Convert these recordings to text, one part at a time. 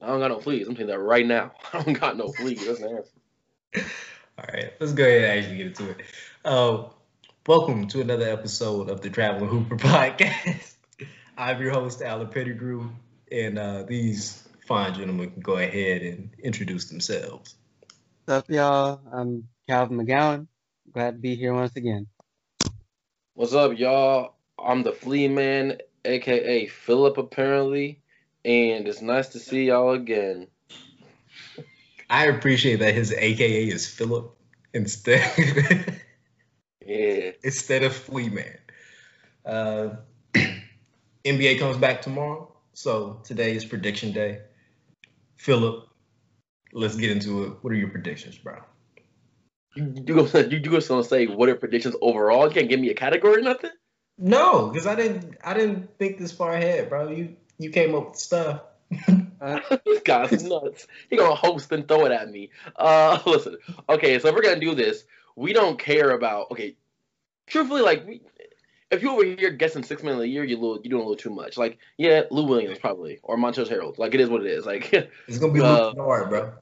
I don't got no fleas. I'm saying that right now. I don't got no fleas. That's an answer. All right, let's go ahead and actually get into it. Uh, welcome to another episode of the Traveling Hooper Podcast. I'm your host, Alan Pettigrew, and uh, these fine gentlemen can go ahead and introduce themselves. What's up, y'all? I'm Calvin McGowan. Glad to be here once again. What's up, y'all? I'm the Flea Man, aka Philip, apparently, and it's nice to see y'all again. I appreciate that his AKA is Philip instead Yeah. instead of Flea Man. Uh, NBA comes back tomorrow, so today is prediction day. Philip, let's get into it. What are your predictions, bro? You you gonna you, you gonna say what are predictions overall? You can't give me a category or nothing. No, because I didn't. I didn't think this far ahead, bro. You you came up with stuff. Uh, this guy's nuts. He gonna host and throw it at me. Uh, listen. Okay, so if we're gonna do this, we don't care about. Okay, truthfully, like, we, if you over here guessing six million a year, you little, you doing a little too much. Like, yeah, Lou Williams probably or Montrezl Harrell. Like, it is what it is. Like, It's gonna be Uh, Luke Kennard, bro.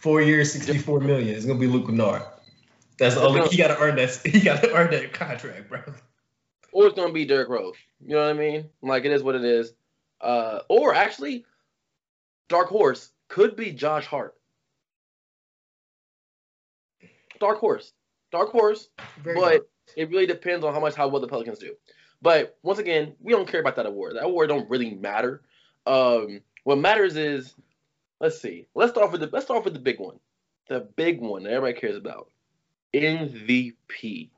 Four years, sixty-four million. It's gonna be Luke Kennard. That's the It's only. He gotta earn that. He gotta earn that contract, bro. Or it's gonna be Derrick Rose. You know what I mean? Like, it is what it is. Uh, or actually, dark horse could be Josh Hart. Dark horse, dark horse. Very but it really depends on how much how well the Pelicans do. But once again, we don't care about that award. That award don't really matter. Um, what matters is, let's see. Let's start with the let's start with the big one, the big one that everybody cares about, MVP.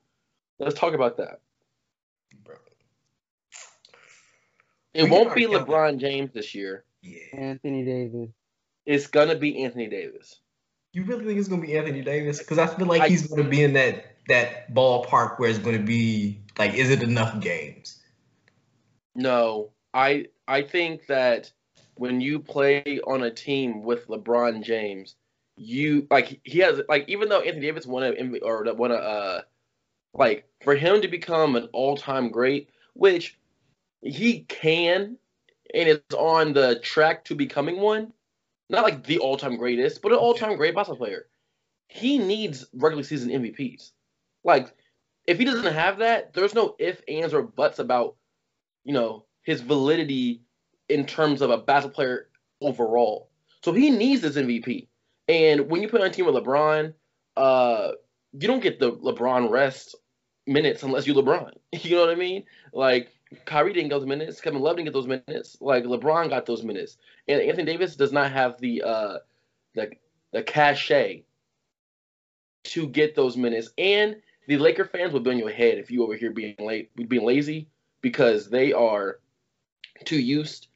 Let's talk about that. Bro. It We won't be already count LeBron James this year. Yeah. Anthony Davis. It's gonna be Anthony Davis. You really think it's gonna be Anthony Davis? Because I feel like I- he's gonna be in that that ballpark where it's gonna be like, is it enough games? No, I I think that when you play on a team with LeBron James, you like he has like even though Anthony Davis won a or won a uh like for him to become an all-time great, which he can and is on the track to becoming one, not like the all-time greatest, but an all-time great basketball player. He needs regular season MVPs. Like if he doesn't have that, there's no if, ands, or buts about you know, his validity in terms of a basketball player overall. So he needs this MVP. And when you put on a team with LeBron, uh, you don't get the LeBron rest minutes unless you LeBron. You know what I mean? Like Kyrie didn't get those minutes, Kevin Love didn't get those minutes. Like LeBron got those minutes, and Anthony Davis does not have the uh, the the cachet to get those minutes. And the Laker fans will be on your head if you over here being late, being lazy because they are too used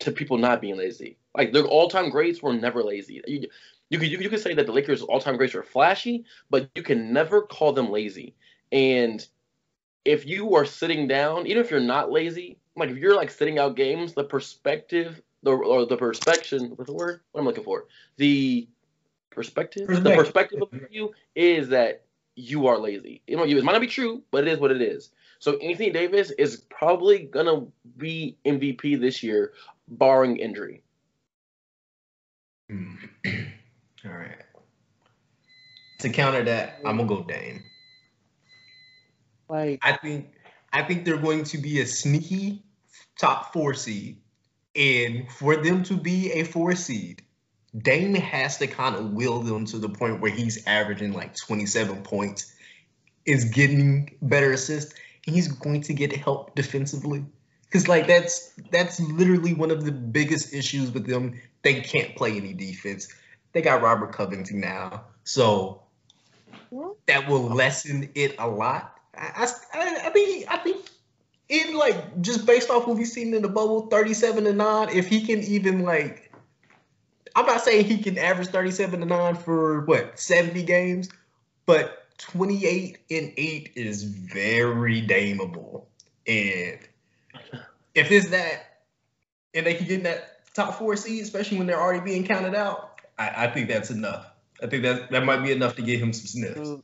to people not being lazy. Like their all-time greats were never lazy. You, you could you, could say that the Lakers' all-time greats were flashy, but you can never call them lazy. And if you are sitting down, even if you're not lazy, like if you're like sitting out games, the perspective, the or the perspection, what's the word? What I'm looking for? The perspective. The Perspective. perspective of you is that you are lazy. You know, it might not be true, but it is what it is. So Anthony Davis is probably gonna be MVP this year, barring injury. Hmm. All right. To counter that, I'm gonna go Dame. Like, I think I think they're going to be a sneaky top four seed, and for them to be a four seed, Dame has to kind of will them to the point where he's averaging like 27 points, is getting better assists, and he's going to get help defensively. Cause like that's that's literally one of the biggest issues with them. They can't play any defense. They got Robert Covington now, so that will lessen it a lot. I, I, I think I think in like just based off what we've seen in the bubble, thirty-seven to nine. If he can even like, I'm not saying he can average thirty-seven to nine for what seventy games, but twenty-eight and eight is very dameable. And if it's that, and they can get in that top four seed, especially when they're already being counted out, I, I think that's enough. I think that that might be enough to get him some sniffs.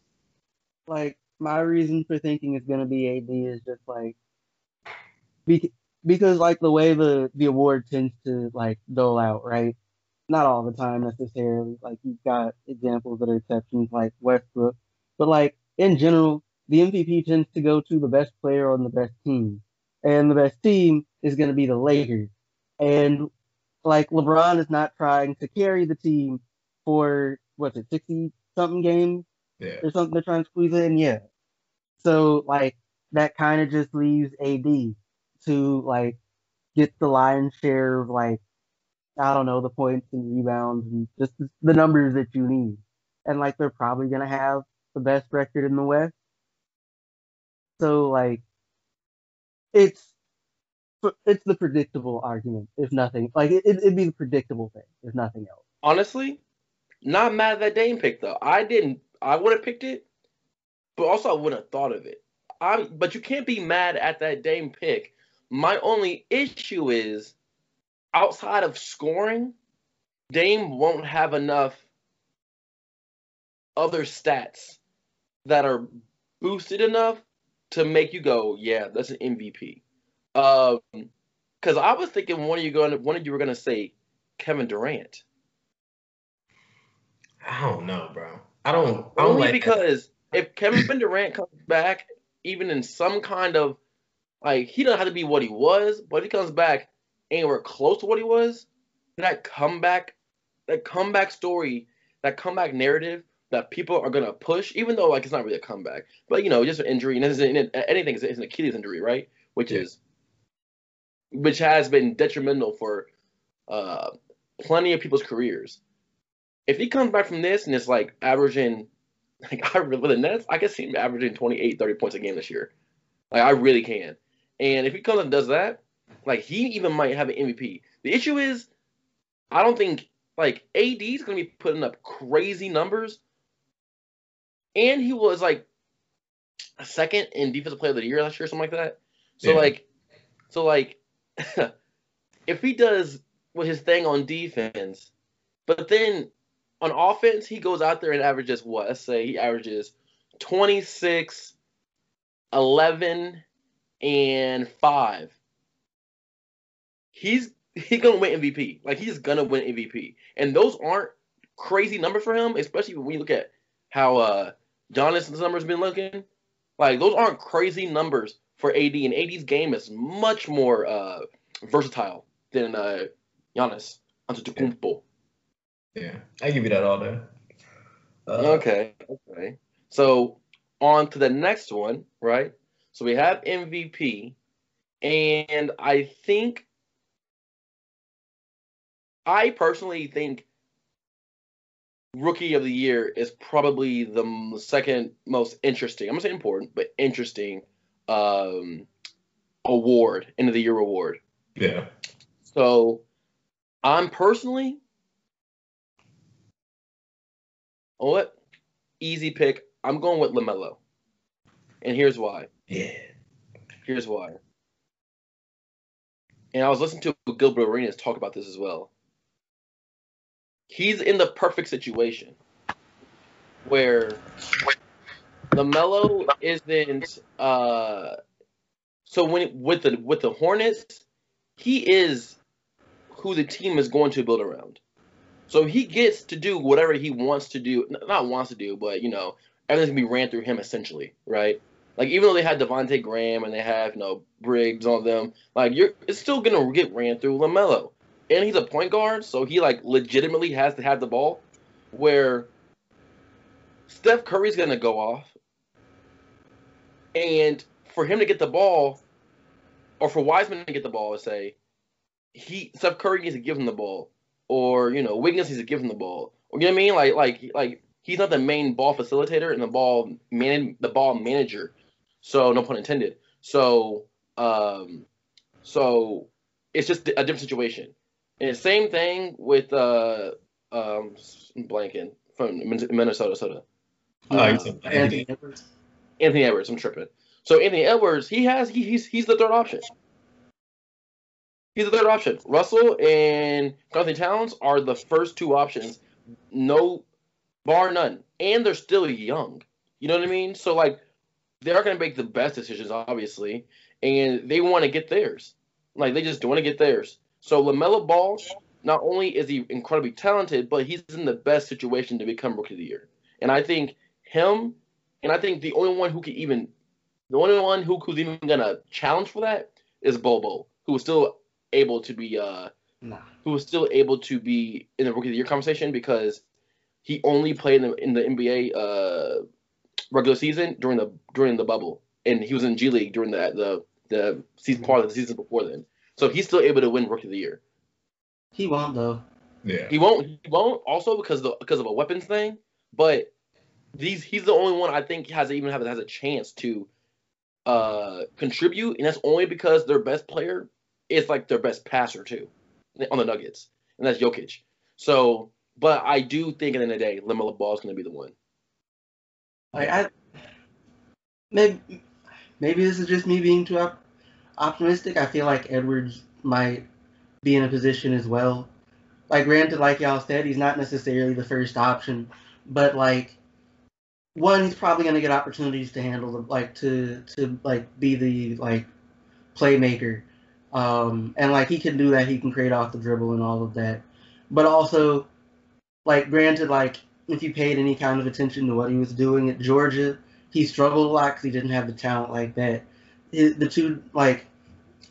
like my reason for thinking it's gonna be AD is just like be, because like the way the the award tends to like dole out, right? Not all the time necessarily. Like you've got examples that are exceptions, like Westbrook, but like in general, the MVP tends to go to the best player on the best team, and the best team is going to be the Lakers. And like LeBron is not trying to carry the team for what's it, sixty something games Yeah. or something they're trying to squeeze in. Yeah. So like that kind of just leaves AD to like get the lion's share of like I don't know the points and rebounds and just the- the numbers that you need. And like they're probably gonna have the best record in the West. So like it's it's the predictable argument, if nothing. Like it, it'd be the predictable thing, if nothing else. Honestly, not mad that Dame picked though. I didn't. I would have picked it, but also I wouldn't have thought of it. I. But you can't be mad at that Dame pick. My only issue is, outside of scoring, Dame won't have enough other stats that are boosted enough to make you go, yeah, that's an MVP. Um, because I was thinking one of you going, one of you were gonna say Kevin Durant. I don't know, bro. I don't. I don't Only like that. because if Kevin Durant comes back, even in some kind of like he doesn't have to be what he was, but if he comes back anywhere close to what he was, that comeback, that comeback story, that comeback narrative that people are gonna push, even though like it's not really a comeback, but you know, just an injury and this is anything is an Achilles injury, right? Which Yeah. is which has been detrimental for uh plenty of people's careers. If he comes back from this and it's like averaging like I really with the Nets, I can see him averaging 28, 30 points a game this year. Like I really can. And if he comes and does that, like he even might have an MVP. The issue is, I don't think like AD is gonna be putting up crazy numbers. And he was like a second in defensive player of the year last year, something like that. So Yeah. like, so like, if he does with his thing on defense, but then on offense, he goes out there and averages what? Let's say he averages 26, 11, and 5. He's he's gonna win MVP. Like he's gonna win MVP. And those aren't crazy numbers for him, especially when you look at how uh Giannis's numbers been looking. Like those aren't crazy numbers for AD, and AD's game is much more uh versatile than uh Giannis Antetokounmpo. Yeah, I give you that all day. Uh, Okay. Okay. So on to the next one, right? So we have MVP, and I think I personally think Rookie of the Year is probably the second most interesting. I'm gonna say important, but interesting um, award, end of the year award. Yeah. So I'm personally what easy pick. I'm going with Lamelo, and here's why. Yeah. Here's why. And I was listening to Gilbert Arenas talk about this as well. He's in the perfect situation where Lamelo isn't. Uh, so when with the with the Hornets, he is who the team is going to build around. So he gets to do whatever he wants to do, not wants to do, but you know everything's gonna be ran through him essentially, right? Like even though they had Devonte Graham and they have you know Bridges on them, like you're it's still gonna get ran through Lamelo, and he's a point guard, so he like legitimately has to have the ball. Where Steph Curry's gonna go off, and for him to get the ball, or for Wiseman to get the ball, say, he Steph Curry needs to give him the ball, or you know Wiggins needs to give him the ball. You know what I mean? Like like like he's not the main ball facilitator and the ball man the ball manager. So no pun intended. So um so it's just a different situation. And same thing with uh um blanking from Min- Minnesota, Soda. Uh, you Anthony Edwards. Anthony Edwards. I'm tripping. So Anthony Edwards, he has he, he's he's the third option. He's the third option. Russell and Anthony Towns are the first two options, no bar none, and they're still young. You know what I mean? So like, they're gonna make the best decisions, obviously, and they want to get theirs. Like they just want to get theirs. So Lamelo Ball, not only is he incredibly talented, but he's in the best situation to become Rookie of the Year. And I think him, and I think the only one who could even, the only one who who's even gonna challenge for that is Bol Bol, who is still able to be, uh, Nah. who was still able to be in the Rookie of the Year conversation because he only played in the, in the NBA uh, regular season during the during the bubble, and he was in G League during the the the season part of the season before then. So he's still able to win Rookie of the Year. He won't though. Yeah. He won't. He won't. Also because the because of a weapons thing. But these he's the only one I think has even have has a chance to uh contribute, and that's only because their best player is like their best passer too on the Nuggets, and that's Jokic. So, but I do think at the end of the day, Lamelo Ball is going to be the one. Like I, maybe maybe this is just me being too op- optimistic. I feel like Edwards might be in a position as well. Like granted, like y'all said, he's not necessarily the first option, but like one, he's probably gonna get opportunities to handle the like to to like be the like playmaker. Um, and like he can do that, he can create off the dribble and all of that. But also, like granted, like if you paid any kind of attention to what he was doing at Georgia, he struggled a lot because he didn't have the talent like that. His, the two like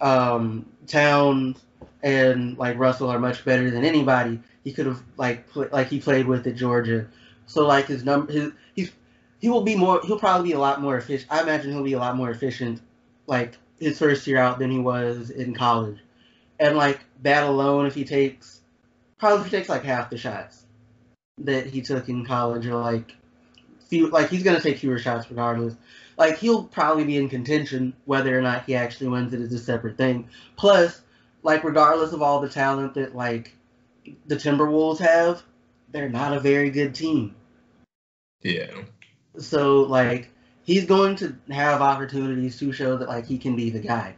um, Towns and like Russell are much better than anybody he could have like like he played with at Georgia. So like his number, his he's he will be more. He'll probably be a lot more efficient. I imagine he'll be a lot more efficient, like his first year out than he was in college. And like that alone, if he takes probably if he takes like half the shots that he took in college, or like few, like he's gonna take fewer shots regardless. Like he'll probably be in contention whether or not he actually wins it is a separate thing. Plus, like regardless of all the talent that like the Timberwolves have, they're not a very good team. Yeah. So like he's going to have opportunities to show that like he can be the guy.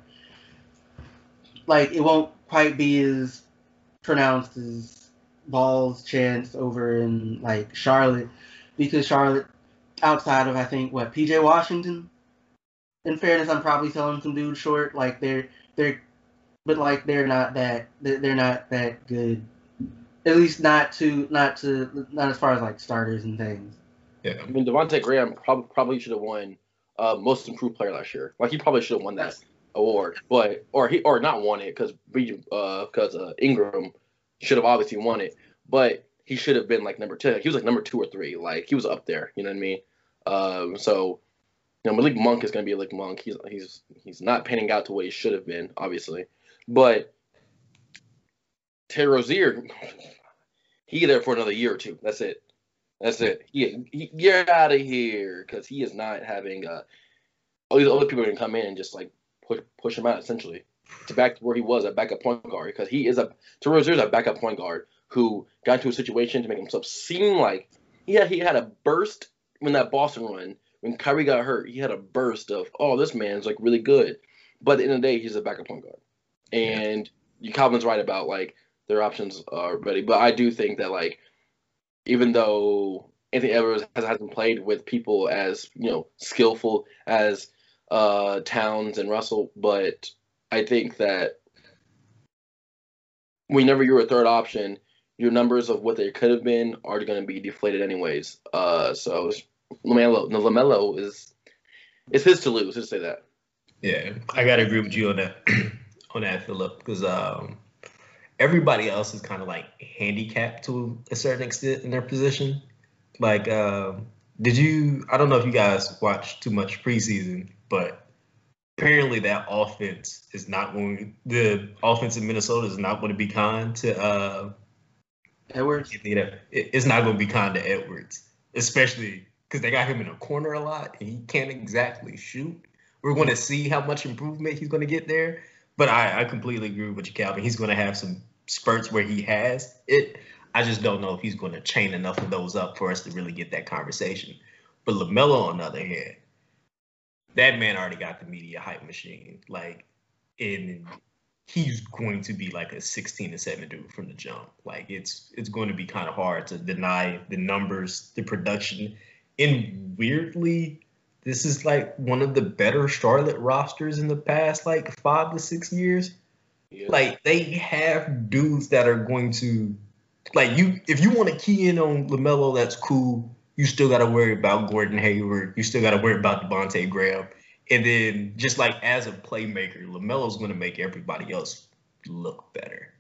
Like it won't quite be as pronounced as Ball's chance over in like Charlotte because Charlotte outside of I think what PJ Washington. In fairness, I'm probably selling some dudes short. Like they're they're, but like they're not that they're they're not that good. At least not to not to not as far as like starters and things. Yeah. I mean, Devonte Graham probably probably should have won uh, most improved player last year. Like he probably should have won that award, but or he or not won it because uh because uh, Ingram should have obviously won it, but he should have been like number two. He was like number two or three. Like he was up there. You know what I mean? Um, so you know, Malik Monk is gonna be Malik Monk. He's he's he's not panning out to what he should have been, obviously, but Terry Rozier, he there for another year or two. That's it. That's it. He, he get out of here because he is not having. Uh, all these other people are gonna come in and just like push push him out essentially to back to where he was a backup point guard because he is a Rozier is a backup point guard who got into a situation to make himself seem like he had he had a burst when that Boston run when Kyrie got hurt. He had a burst of oh this man's like really good, but at the end of the day he's a backup point guard, and yeah. Calvin's right about like their options are ready, but I do think that like even though Anthony Edwards has, hasn't played with people as you know skillful as uh, Towns and Russell, but I think that whenever you're a third option, your numbers of what they could have been are going to be deflated anyways. Uh, so Lamelo, no, Lamelo is it's his to lose. Just say that. Yeah, I gotta agree with you on that on that, Philip, because um, everybody else is kind of like handicapped to a certain extent in their position. Like, uh, did you? I don't know if you guys watched too much preseason, but apparently that offense is not going. The offense in Minnesota is not going to be kind to uh, Edwards. It's not going to be kind to Edwards, especially because they got him in a corner a lot and he can't exactly shoot. We're going to see how much improvement he's going to get there. But I, I completely agree with you, Calvin. He's going to have some spurts where he has it. I just don't know if he's going to chain enough of those up for us to really get that conversation. But LaMelo, on the other hand, that man already got the media hype machine. Like, and he's going to be like a 16 to 7 dude from the jump. Like, it's it's going to be kind of hard to deny the numbers, the production. And weirdly, this is like one of the better Charlotte rosters in the past like five to six years. Yeah. Like they have dudes that are going to like you if you want to key in on LaMelo, that's cool. You still gotta worry about Gordon Hayward. You still gotta worry about Devonte Graham. And then just like as a playmaker, LaMelo's gonna make everybody else look better.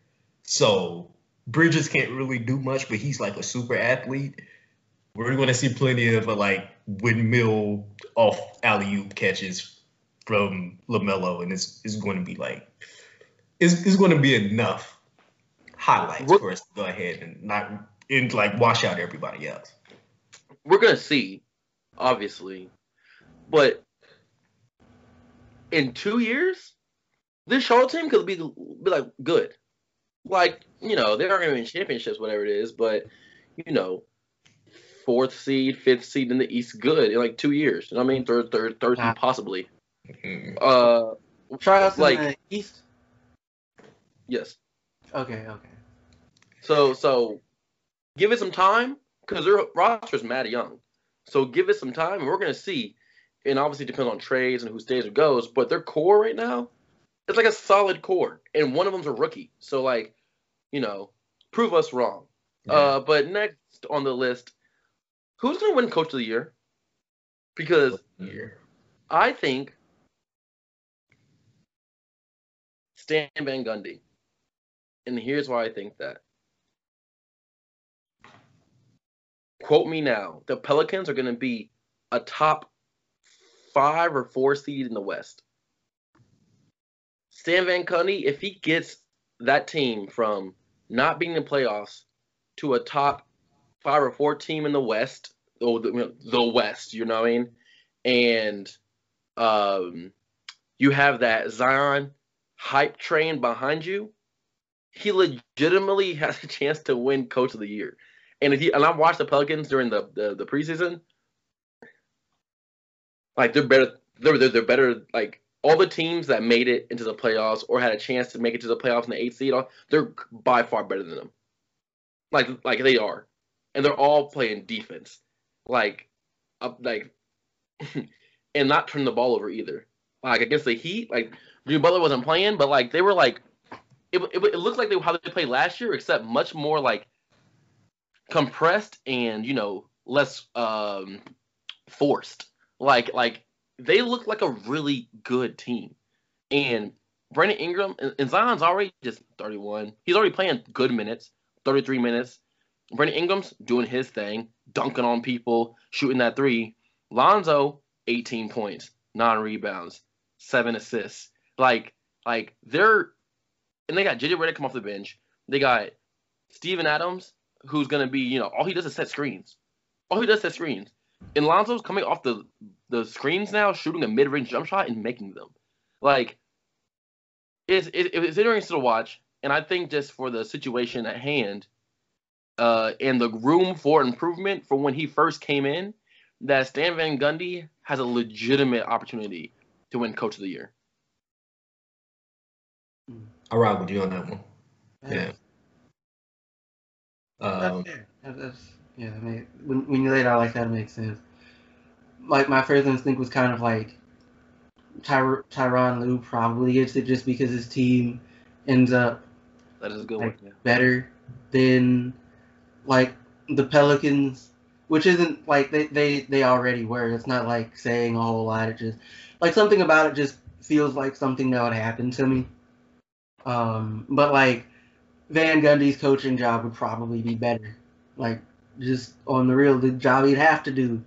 So Bridges can't really do much, but he's like a super athlete. We're gonna see plenty of uh, like windmill off alley oop catches from LaMelo, and it's it's going to be like it's, it's going to be enough highlights What- for us to go ahead and not and like wash out everybody else. we're gonna see, obviously, but in two years, this Charlotte team could be be like good. Like you know, they aren't gonna win championships, whatever it is, but you know, fourth seed, fifth seed in the East, good in like two years. You know what I mean? Third, third, third seed possibly. Mhm. Uh, Charles Like- in the East. yes. Okay, okay. So so give it some time because their roster's mad young. So give it some time, and we're gonna see. And obviously it depends on trades and who stays or goes. But their core right now, it's like a solid core, and one of them's a rookie. So like, you know, prove us wrong. Uh, but next on the list, who's gonna win Coach of the Year? Because Yeah. I think Stan Van Gundy. And here's why I think that. Quote me now. The Pelicans are going to be a top five or four seed in the West. Stan Van Gundy, if he gets that team from not being in the playoffs to a top five or four team in the West, oh, the, the West, you know what I mean? And um, you have that Zion hype train behind you, he legitimately has a chance to win Coach of the Year. And if he and I watched the Pelicans during the, the, the preseason, like they're better. They're, they're they're better. Like all the teams that made it into the playoffs or had a chance to make it to the playoffs in the eighth seed, they're by far better than them. Like like they are, and they're all playing defense, like up like, and not turn the ball over either. Like against the Heat, like Jimmy Butler wasn't playing, but like they were like, it it, it looked like they how they played last year, except much more like compressed and you know less um forced. Like like they look like a really good team, and Brandon Ingram and, and Zion's already just 31. He's already playing good minutes, 33 minutes. Brandon Ingram's doing his thing, dunking on people, shooting that three. Lonzo, 18 points, nine rebounds, seven assists. Like, like they're and they got JJ Redick come off the bench. They got Steven Adams, who's gonna be, you know, all he does is set screens. All he does is set screens. And Lonzo's coming off the the screens now, shooting a mid range jump shot and making them. Like, it's it, it's interesting to watch. And I think just for the situation at hand, uh, and the room for improvement from when he first came in, that Stan Van Gundy has a legitimate opportunity to win Coach of the Year. I ride with you on that one. Yeah. That's Um, fair. That's yeah. I mean, when when you lay it out like that, it makes sense. Like my first instinct was kind of like Tyr- Tyronn Lue probably gets it just because his team ends up That is a good Like- one. Yeah. better than like the Pelicans, which isn't like they, they, they already were. It's not like saying a whole lot. It just like something about it just feels like something that would happen to me. Um, but like Van Gundy's coaching job would probably be better. Like just on the real, the job he'd have to do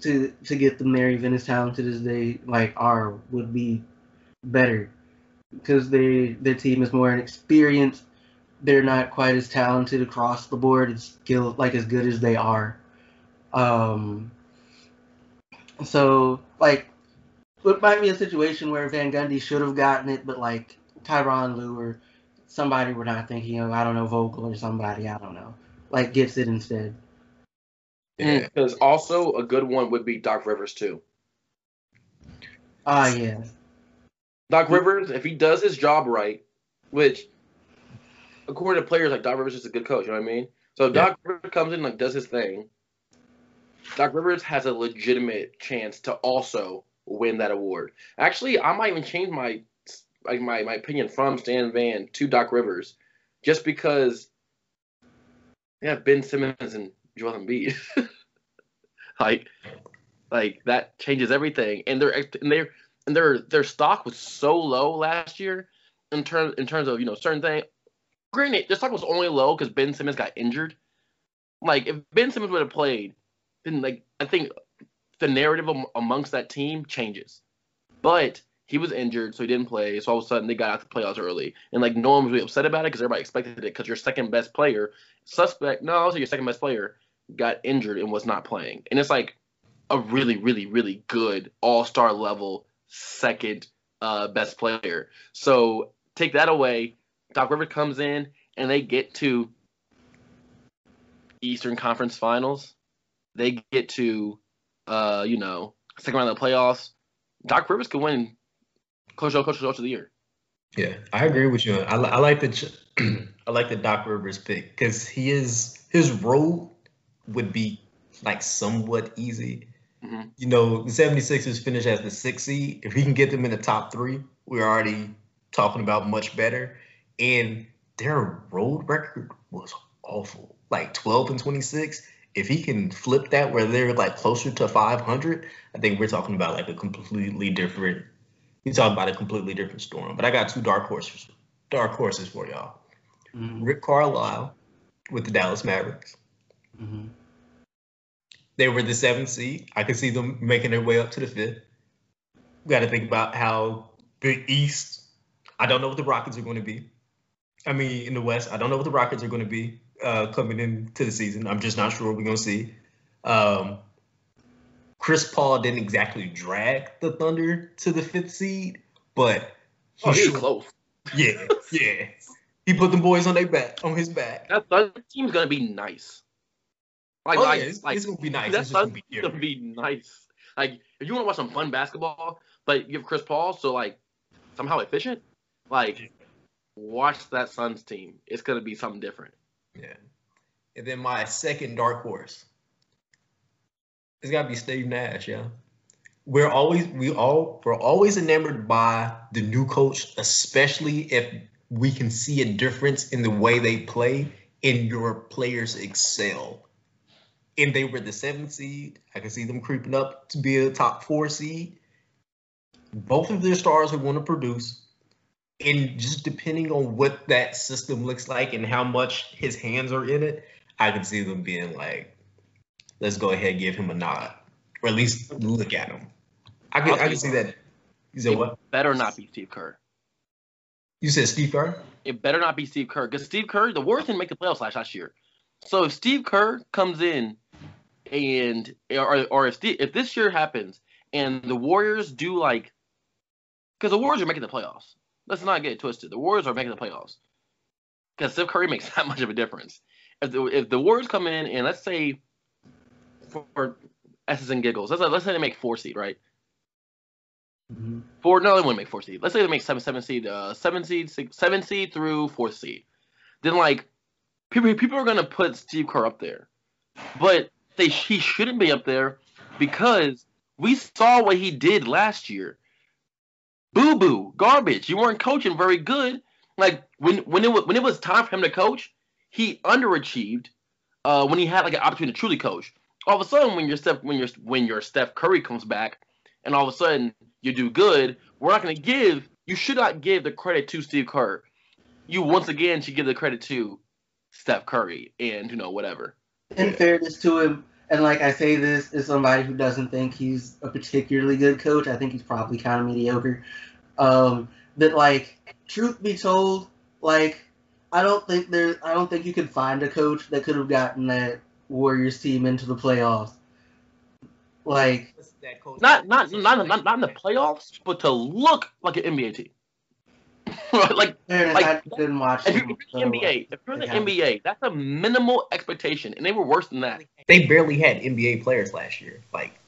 to to get them there, even as talented as they like are, would be better because they their team is more inexperienced. They're not quite as talented across the board as skill like as good as they are. Um, so like it might be a situation where Van Gundy should have gotten it, but like Tyronn Lue or somebody we're not thinking of, I don't know, Vogel or somebody, I don't know, like gets it instead. yeah. Because also a good one would be Doc Rivers too. Ah, yeah. Doc Rivers, if he does his job right, which according to players like Doc Rivers is a good coach, you know what I mean? So if Yeah. Doc Rivers comes in like does his thing, Doc Rivers has a legitimate chance to also win that award. Actually, I might even change my like my, my opinion from Stan Van to Doc Rivers, just because yeah, Ben Simmons and Joel Embiid. like like that changes everything. And their and their and their their stock was so low last year in terms in terms of you know certain thing. Granted, this talk was only low because Ben Simmons got injured. Like if Ben Simmons would have played, then like I think the narrative amongst that team changes. But he was injured, so he didn't play. So all of a sudden they got out the playoffs early, and like no one was really upset about it because everybody expected it because your second best player, suspect, no, also your second best player got injured and was not playing, and it's like a really, really, really good all star level second uh, best player. So take that away. Doc Rivers comes in and they get to Eastern Conference Finals. They get to, uh, you know, second round of the playoffs. Doc Rivers could win Coach of Coach of the Year. Yeah, I agree with you. I, I like the I like the Doc Rivers pick because he is his role would be like somewhat easy. Mm-hmm. You know, the 76ers finish as the sixth seed. If he can get them in the top three, we're already talking about much better. And their road record was awful, like 12 and 26. If he can flip that where they're like closer to 500, I think we're talking about like a completely different. We talking about a completely different storm. But I got two dark horses, dark horses for y'all. Mm-hmm. Rick Carlisle with the Dallas Mavericks. Mm-hmm. They were the seventh seed. I could see them making their way up to the fifth. We got to think about how the East. I don't know what the Rockets are going to be. I mean, in the West, I don't know what the Rockets are going to be uh, coming into the season. I'm just not sure what we're going to see. Um, Chris Paul didn't exactly drag the Thunder to the fifth seed, but he oh, he was close. Yeah, yeah. He put the boys on their back, on his back. That Thunder team's gonna be nice. Like, oh, like, yeah, it's, like, it's gonna be nice. That's gonna be, gonna be nice. Like, if you want to watch some fun basketball, but you have Chris Paul, so like somehow efficient, like watch that Suns team. It's gonna be something different. Yeah. And then my second dark horse. It's gotta be Steve Nash, yeah. We're always we all we're always enamored by the new coach, especially if we can see a difference in the way they play and your players excel and they were the seventh seed. I can see them creeping up to be a top four seed. Both of their stars are going to produce. And just depending on what that system looks like and how much his hands are in it, I can see them being like, let's go ahead and give him a nod. Or at least look at him. I can I can see that. You said what? Better not be Steve Kerr. You said Steve Kerr? It better not be Steve Kerr. Because Steve Kerr, the Warriors didn't make the playoffs last year. So if Steve Kerr comes in and or, or if the, if this year happens and the Warriors do like, because the Warriors are making the playoffs. Let's not get it twisted. The Warriors are making the playoffs because Steph Curry makes that much of a difference. If the if the Warriors come in and let's say for, for S's and giggles, let's let's say they make four seed, right? Mm-hmm. Four no, they wouldn't make four seed. Let's say they make seven seven seed, uh, seven seed, six, seven seed through fourth seed. Then like people people are gonna put Steve Kerr up there, but they he shouldn't be up there because we saw what he did last year. Boo boo, garbage. You weren't coaching very good. Like when when it was, when it was time for him to coach, he underachieved. Uh, when he had like an opportunity to truly coach, all of a sudden when your Steph when your when your Steph Curry comes back, and all of a sudden you do good, we're not going to give. You should not give the credit to Steve Kerr. You once again should give the credit to Steph Curry and you know whatever in fairness to him, and like I say this as somebody who doesn't think he's a particularly good coach, I think he's probably kind of mediocre. Um, that like, truth be told, like I don't think there, I don't think you could find a coach that could have gotten that Warriors team into the playoffs. Like, not not not not, not in the playoffs, but to look like an NBA team. like, like I didn't watch. If, you're, the NBA, if you're the NBA, that's a minimal expectation, and they were worse than that. They barely had NBA players last year. Like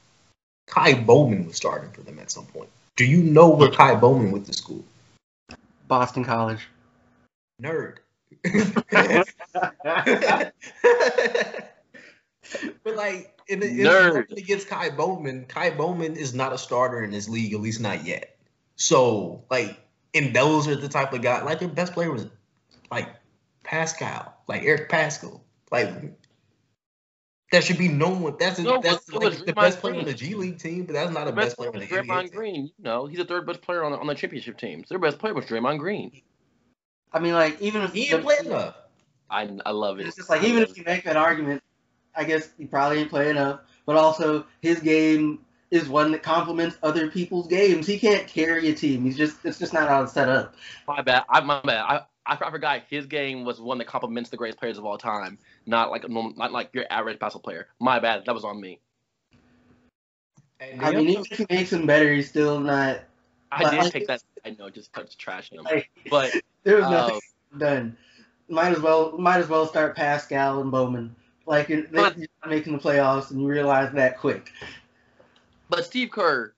Ky Bowman was starting for them at some point. Do you know where Ky Bowman went to school? Boston College. Nerd. but like in, in Nerd. against Ky Bowman, Ky Bowman is not a starter in this league, at least not yet. So like And those are the type of guy like their best player was like Paschall, like Eric Paschall. Like that should be no one. That's a, No, that's it was like, the Draymond best player on the G League team, but that's not The the best best player player on was the NBA Draymond team. Green. You know, he's the third best player on the, on the championship team. Their best player was Draymond Green. I mean, like even if He ain't playing enough. I I love it. It's just like even if you make that argument, I guess he probably ain't play enough. But also, his game is one that complements other people's games. He can't carry a team. He's just it's just not how it's set up. My bad. I my bad. I, I I forgot his game was one that complements the greatest players of all time, not like a norm- not like your average basketball player. My bad. That was on me. I mean, other- even if he makes him better, he's still not. I But, did like, take that. I know, just to trash him. Like, But there was uh, nothing done. Might as well might as well start Paschall and Bowman. Like you're, they're not making the playoffs, and you realize that quick. but Steve Kerr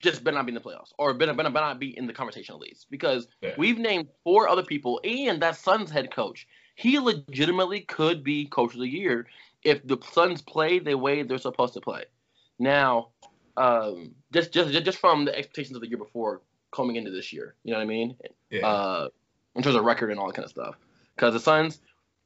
just better not be in the playoffs, or better better, better not be in the conversation at least, because Yeah. we've named four other people, and that Suns head coach. He legitimately could be coach of the year if the Suns play the way they're supposed to play. Now, um, just just just from the expectations of the year before coming into this year, you know what I mean? yeah. uh, in terms of record and all that kind of stuff. Because the Suns,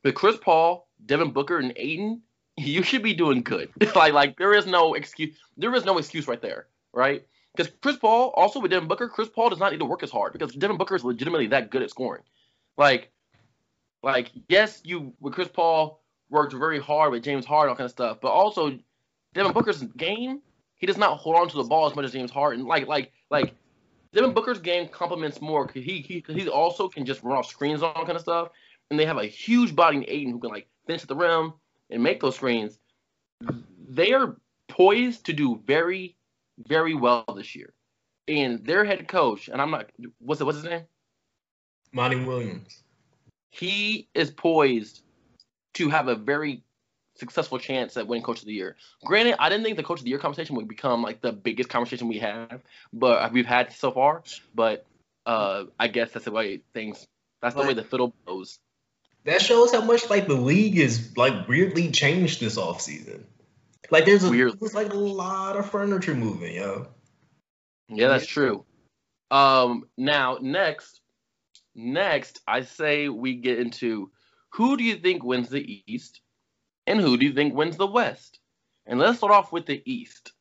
with Chris Paul, Devin Booker, and Ayton, you should be doing good. like, like there is no excuse. There is no excuse right there, right? Because Chris Paul, also with Devin Booker, Chris Paul does not need to work as hard because Devin Booker is legitimately that good at scoring. Like, like yes, you with Chris Paul worked very hard with James Harden, all kind of stuff, but also Devin Booker's game, he does not hold on to the ball as much as James Harden. Like, like, like Devin Booker's game complements more because he he he also can just run off screens all kind of stuff, and they have a huge body in Ayton who can like finish at the rim and make those screens. They are poised to do very, very well this year, and their head coach and I'm not what's it, what's his name? Monty Williams. He is poised to have a very successful chance at winning coach of the year. Granted, I didn't think the coach of the year conversation would become like the biggest conversation we have, but we've had so far. But uh, I guess that's the way things. That's the way the fiddle blows. That shows how much like the league is like weirdly changed this offseason. Like there's a Weird. there's like a lot of furniture moving, yo. Yeah, that's true. Um, now next, next, I say we get into who do you think wins the East, and who do you think wins the West? And let's start off with the East.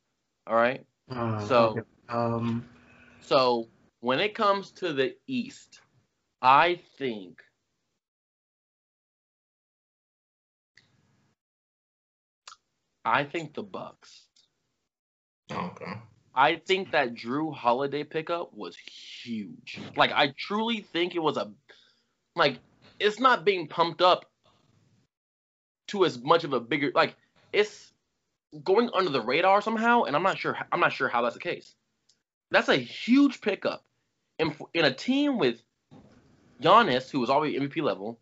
All right. Uh, So- okay. um, So when it comes to the East, I think I think the Bucks. Okay. I think that Jrue Holiday pickup was huge. Like I truly think it was a like it's not being pumped up to as much of a bigger like it's going under the radar somehow and I'm not sure I'm not sure how that's the case. That's a huge pickup. And in a team with Giannis who was already MVP level,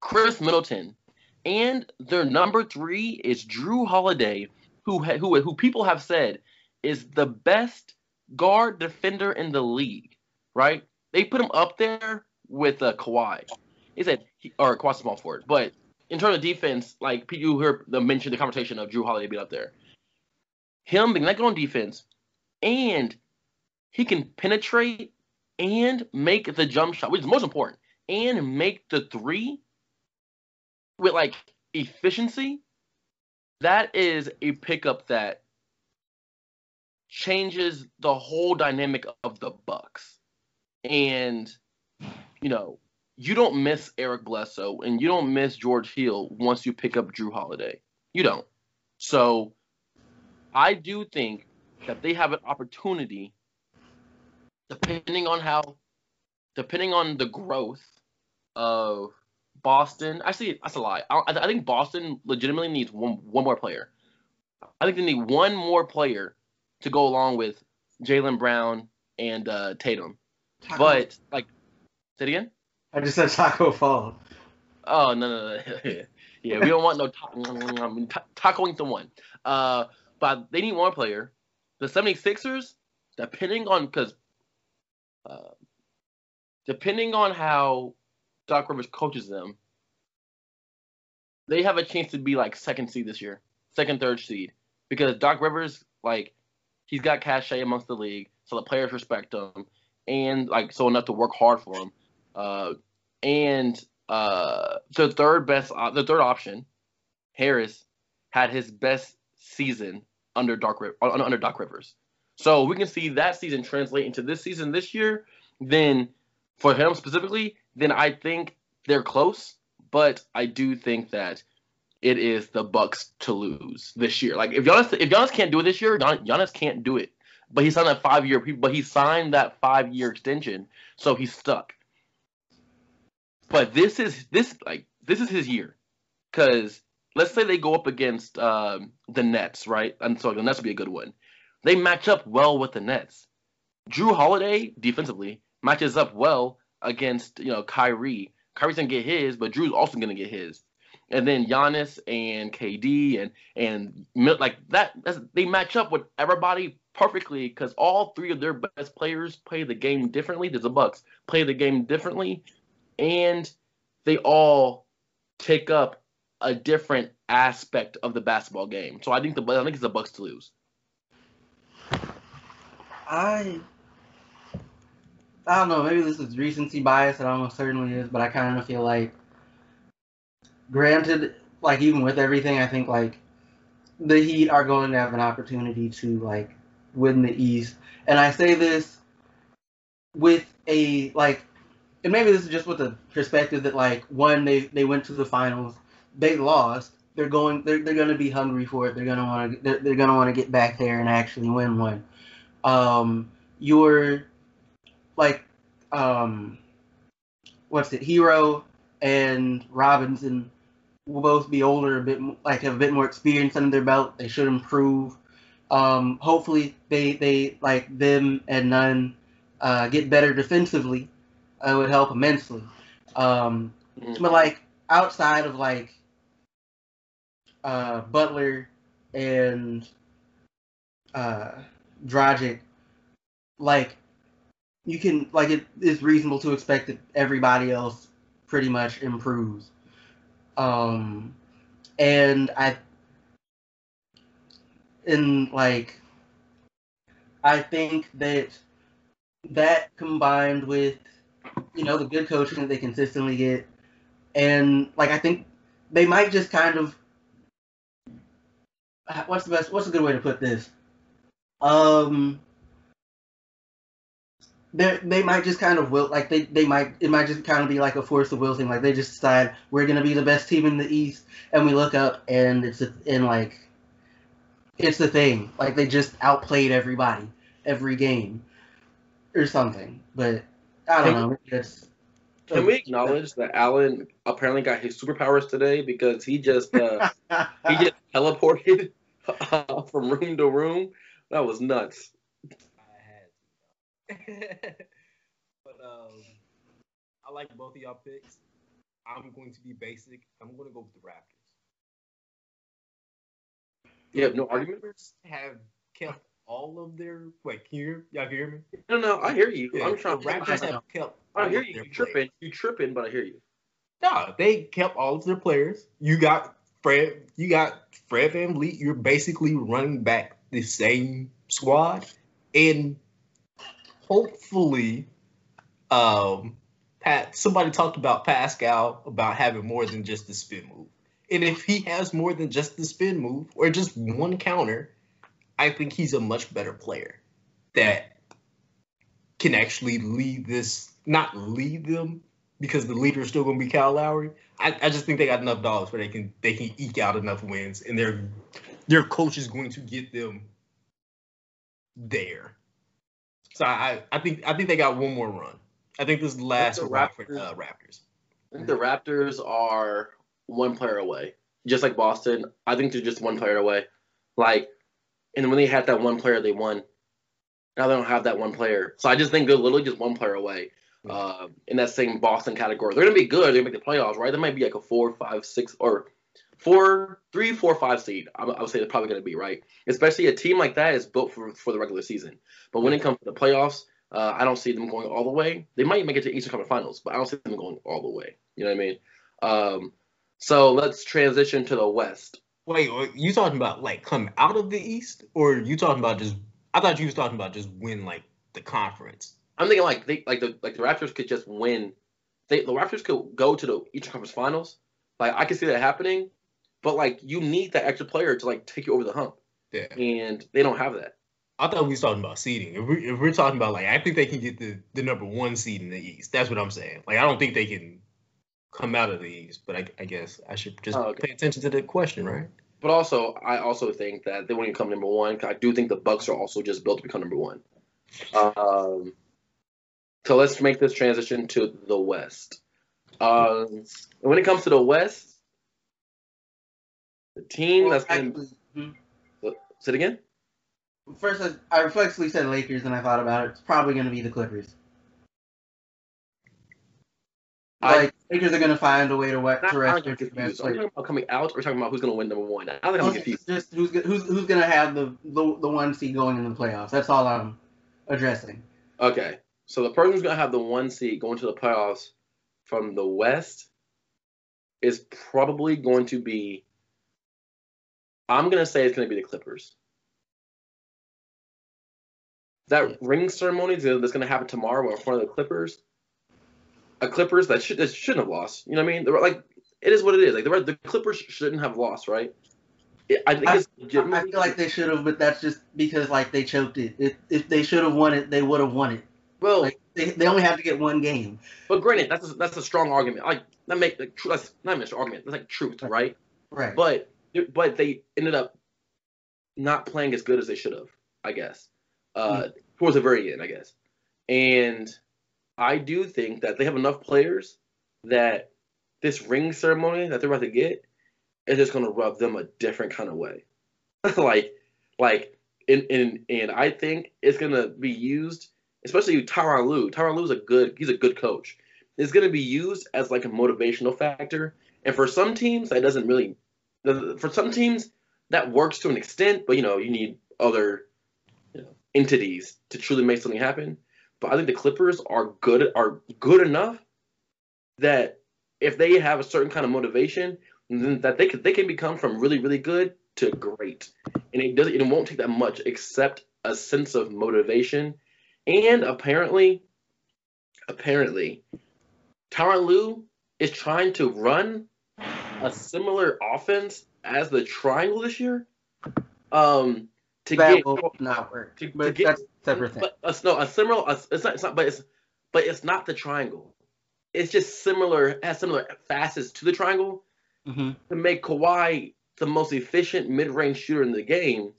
Khris Middleton, and their number 3 is Jrue Holiday who who who people have said is the best guard defender in the league, right? They put him up there with uh, Kawhi. He said, he, or Kawhi small forward, but in terms of defense, like people heard the mention the conversation of Jrue Holiday being up there. Him being that good on defense, and he can penetrate and make the jump shot, which is most important, and make the three with like efficiency. That is a pickup that changes the whole dynamic of the Bucks. And you know, you don't miss Eric Bledsoe and you don't miss George Hill once you pick up Jrue Holiday. You don't. So I do think that they have an opportunity depending on how depending on the growth of Boston. Actually, that's a lie. I, I think Boston legitimately needs one one more player. I think they need one more player to go along with Jaylen Brown and uh, Tatum. Taco- But like, say it again. I just said Tacko Fall. Oh no no no. yeah, we don't want no ta- ta- tacoing the one. Uh, but they need one player. The 76ers, depending on because, uh, depending on how Doc Rivers coaches them, they have a chance to be like second seed this year, second third seed, because Doc Rivers like he's got cachet amongst the league, so the players respect him, and like so enough to work hard for him. Uh, and uh, the third best, uh, the third option, Harris, had his best season under Dark under Doc Rivers. So we can see that season translate into this season this year. Then for him specifically, then I think they're close, but I do think that it is the Bucks to lose this year. Like if Giannis if Giannis can't do it this year, Giannis can't do it. But he signed that five year but he signed that five year extension, so he's stuck. But this is this like this is his year, because let's say they go up against um, the Nets, right? And so the Nets would be a good one. They match up well with the Nets. Jrue Holiday defensively matches up well against you know Kyrie. Kyrie's gonna get his, but Jrue's also gonna get his. And then Giannis and KD and and like that, they match up with everybody perfectly because all three of their best players play the game differently. There's the Bucks play the game differently, and they all take up a different aspect of the basketball game. So I think the I think it's the Bucks to lose. I I don't know. Maybe this is recency bias. It almost certainly is, but I kind of feel like, granted, like even with everything, I think like the Heat are going to have an opportunity to like win the East, and I say this with a like, and maybe this is just with the perspective that like one they they went to the finals, they lost. They're going. They're, they're going to be hungry for it. They're going to want to. They're, they're going to want to get back there and actually win one. Um, you're like um what's it Herro and robinson will both be older a bit like have a bit more experience under their belt. They should improve. Um hopefully they they like them and none uh get better defensively. It would help immensely. Um mm-hmm. but like outside of like uh butler and uh Dragic, like you can like it is reasonable to expect that everybody else pretty much improves. Um, and I, and like, I think that that combined with, you know, the good coaching that they consistently get, and like I think they might just kind of, what's the best, what's a good way to put this? Um, they they might just kind of will like they they might it might just kind of be like a force of will thing like they just decide we're gonna be the best team in the East and we look up and it's a, and like it's the thing like they just outplayed everybody every game or something but I don't can know it's can we acknowledge that Allen apparently got his superpowers today because he just uh, he just teleported uh, from room to room? That was nuts. but um, I like both of y'all picks. I'm going to be basic. I'm going to go with the Raptors. Have no arguments? Have kept all of their. Wait, can you hear? Y'all hear me? No, no, I hear you. Yeah, I'm trying. The Raptors have kept. I hear you. You tripping? You tripping? But I hear you. No, they kept all of their players. You got Fred. You got Fred VanVleet. You're basically running back the same squad, and hopefully, um, Pat, somebody talked about Pascal about having more than just the spin move. And if he has more than just the spin move or just one counter, I think he's a much better player that can actually lead this, not lead them because the leader is still going to be Kyle Lowry. I, I just think they got enough dogs where they can they can eke out enough wins, and their their coach is going to get them there. So I, I think I think they got one more run. I think this is the last the Raptors, for uh, Raptors. I think the Raptors are one player away, just like Boston. I think they're just one player away. Like, and when they had that one player, they won. Now they don't have that one player, so I just think they're literally just one player away. Uh, in that same Boston category, they're gonna be good. They're gonna make the playoffs, right? They might be like a four, five, six, or four, three, four, five seed. I, I would say they're probably going to be right. Especially a team like that is built for for the regular season. But when it comes to the playoffs, uh, I don't see them going all the way. They might make it to Eastern Conference Finals, but I don't see them going all the way. You know what I mean? Um, so let's transition to the West. Wait, you talking about like come out of the East, or you talking about just? I thought you was talking about just win like the conference. I'm thinking like they like the like the Raptors could just win. They the Raptors could go to the Eastern Conference Finals. Like I can see that happening, but like you need that extra player to like take you over the hump, Yeah. and they don't have that. I thought we was talking about seeding. If, we, if we're talking about like, I think they can get the, the number one seed in the East. That's what I'm saying. Like, I don't think they can come out of the East, but I, I guess I should just Oh, okay. pay attention to the question, right? But also, I also think that they won't even come number one. I do think the Bucks are also just built to become number one. Um, so let's make this transition to the West. Um, when it comes to the West, the team that's been Actually, hmm. say it again. First, I- I reflexively said Lakers, and I thought about it. It's probably going to be the Clippers. I- Like Lakers are going to find a way to, wet, to rest. Are we talking about coming out, or are we talking about who's going to win number one? I don't think I'm confused. Just who's who's who's going to have the, the the one seed going in the playoffs. That's all I'm addressing. Okay, so the person who's going to have the one seed going to the playoffs from the West is probably going to be. I'm going to say it's going to be the Clippers. That ring ceremony that's going to happen tomorrow in front of the Clippers. A Clippers that should that shouldn't have lost. You know what I mean? They're like it is what it is. Like the the Clippers shouldn't have lost, right? I think it's I, I feel like they should have, but that's just because like they choked it. If, if they should have won it, they would have won it. well, Like they, they only have to get one game. But granted, that's a, that's a strong argument. Like that make like, that's not even a strong argument. That's like truth, right? Right. But but they ended up not playing as good as they should have, I guess. Uh, towards the very end, I guess. And I do think that they have enough players that this ring ceremony that they're about to get is just gonna rub them a different kind of way. like like and, and and I think it's gonna be used, especially Tyronn Lue. Tyronn Lue's a good he's a good coach. It's gonna be used as like a motivational factor. And for some teams that doesn't really for some teams that works to an extent, but you know, you need other you know, entities to truly make something happen. But I think the Clippers are good are good enough that if they have a certain kind of motivation, then that they can they can become from really really good to great, and it doesn't it won't take that much except a sense of motivation, and apparently, apparently, Tyronn Lue is trying to run a similar offense as the Triangle this year. Um, to that get will not work. to- to get- that's a separate thing. but uh, no, a similar. Uh, it's not. It's not. But it's. But it's not the triangle. It's just similar. Has similar facets to the triangle hmm to make Kawhi the most efficient mid-range shooter in the game.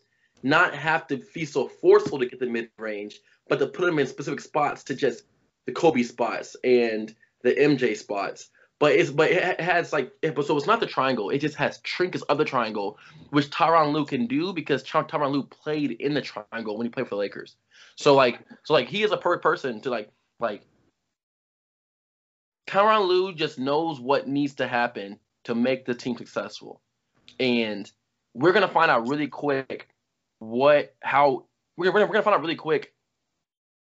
Not have to be so forceful to get the mid-range, but to put him in specific spots to just the Kobe spots and the MJ spots. But it's but it has like but so it's not the triangle. It just has trinkets of the triangle, which Tyronn Lue can do because Ty- Tyronn Lue played in the triangle when he played for the Lakers. So like so like he is a perfect person to like like Tyronn Lue just knows what needs to happen to make the team successful. And we're gonna find out really quick what how we're gonna, we're gonna find out really quick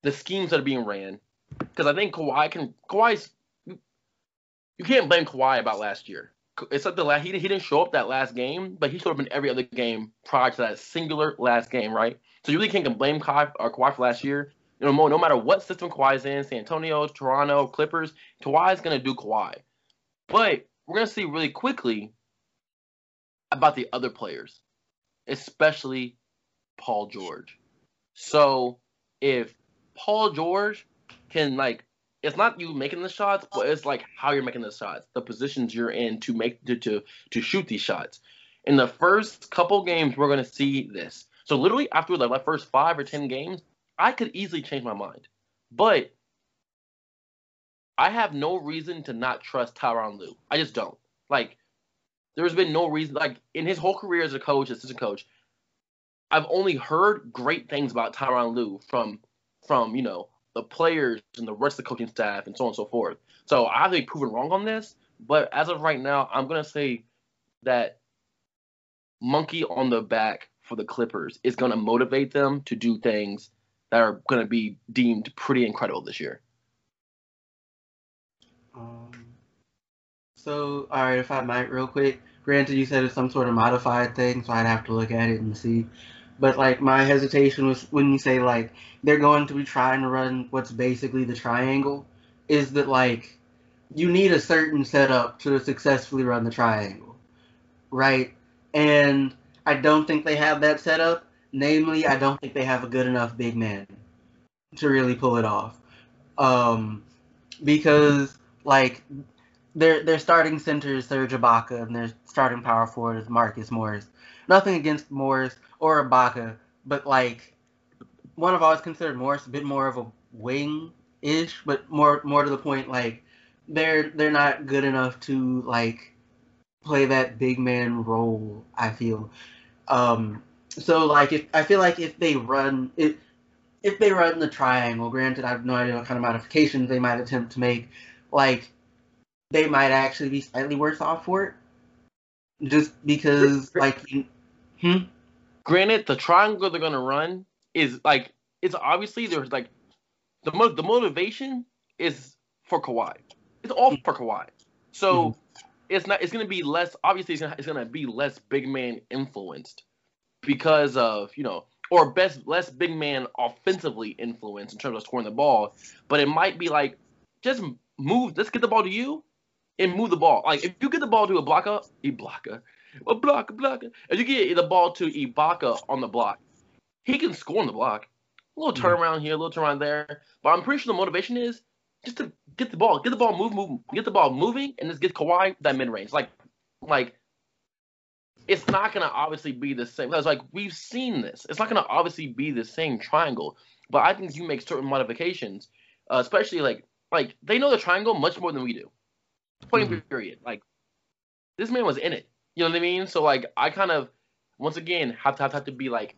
the schemes that are being ran. Because I think Kawhi can Kawhi's you can't blame Kawhi about last year. It's like the last he, he didn't show up that last game, but he showed up in every other game prior to that singular last game, right? So you really can't blame Kawhi or Kawhi for last year. You know, no matter what system Kawhi's in, San Antonio, Toronto, Clippers, Kawhi's gonna do Kawhi. But we're gonna see really quickly about the other players, especially Paul George. So if Paul George can like it's not you making the shots, but it's like how you're making the shots, the positions you're in to make to to, to shoot these shots. In the first couple games, we're gonna see this. So literally after like, first five or ten games, I could easily change my mind. But I have no reason to not trust Tyronn Lue. I just don't. Like, there's been no reason. Like in his whole career as a coach, assistant coach, I've only heard great things about Tyronn Lue from from you know the players and the rest of the coaching staff and so on and so forth. So I have to be proven wrong on this. But as of right now, I'm gonna say that monkey on the back for the Clippers is gonna motivate them to do things that are gonna be deemed pretty incredible this year. Um, so, all right, if I might, real quick. Granted, you said it's some sort of modified thing, so I'd have to look at it and see. But like my hesitation was when you say like they're going to be trying to run what's basically the triangle, is that like you need a certain setup to successfully run the triangle, right? And I don't think they have that setup. Namely, I don't think they have a good enough big man to really pull it off. Um, because like their their starting center is Serge Ibaka and their starting power forward is Marcus Morris. Nothing against Morris or Ibaka, but like one I've always considered Morris a bit more of a wing ish, but more more to the point, like they're they're not good enough to like play that big man role. I feel. Um, so like if I feel like if they run it, if they run the triangle, granted I have no idea what kind of modifications they might attempt to make, like they might actually be slightly worse off for it, just because like. Hmm? Granted, the triangle they're gonna run is like it's obviously there's like the mo- the motivation is for Kawhi. It's all for Kawhi. So mm-hmm. it's not. It's gonna be less. Obviously, it's gonna, it's gonna be less big man influenced because of you know, or best less big man offensively influenced in terms of scoring the ball. But it might be like just move. Let's get the ball to you and move the ball. Like if you get the ball to a blocker, a blocker, a blocker, block. If you get the ball to Ibaka on the block, he can score on the block. A little turnaround mm-hmm. here, a little turnaround there. But I'm pretty sure the motivation is just to get the ball, get the ball move, move, get the ball moving, and just get Kawhi that mid range. Like, like it's not gonna obviously be the same. Because like we've seen this, it's not gonna obviously be the same triangle. But I think you make certain modifications, uh, especially like like they know the triangle much more than we do. Point mm-hmm. period. Like this man was in it. You know what I mean? So like I kind of once again have to have, have to be like,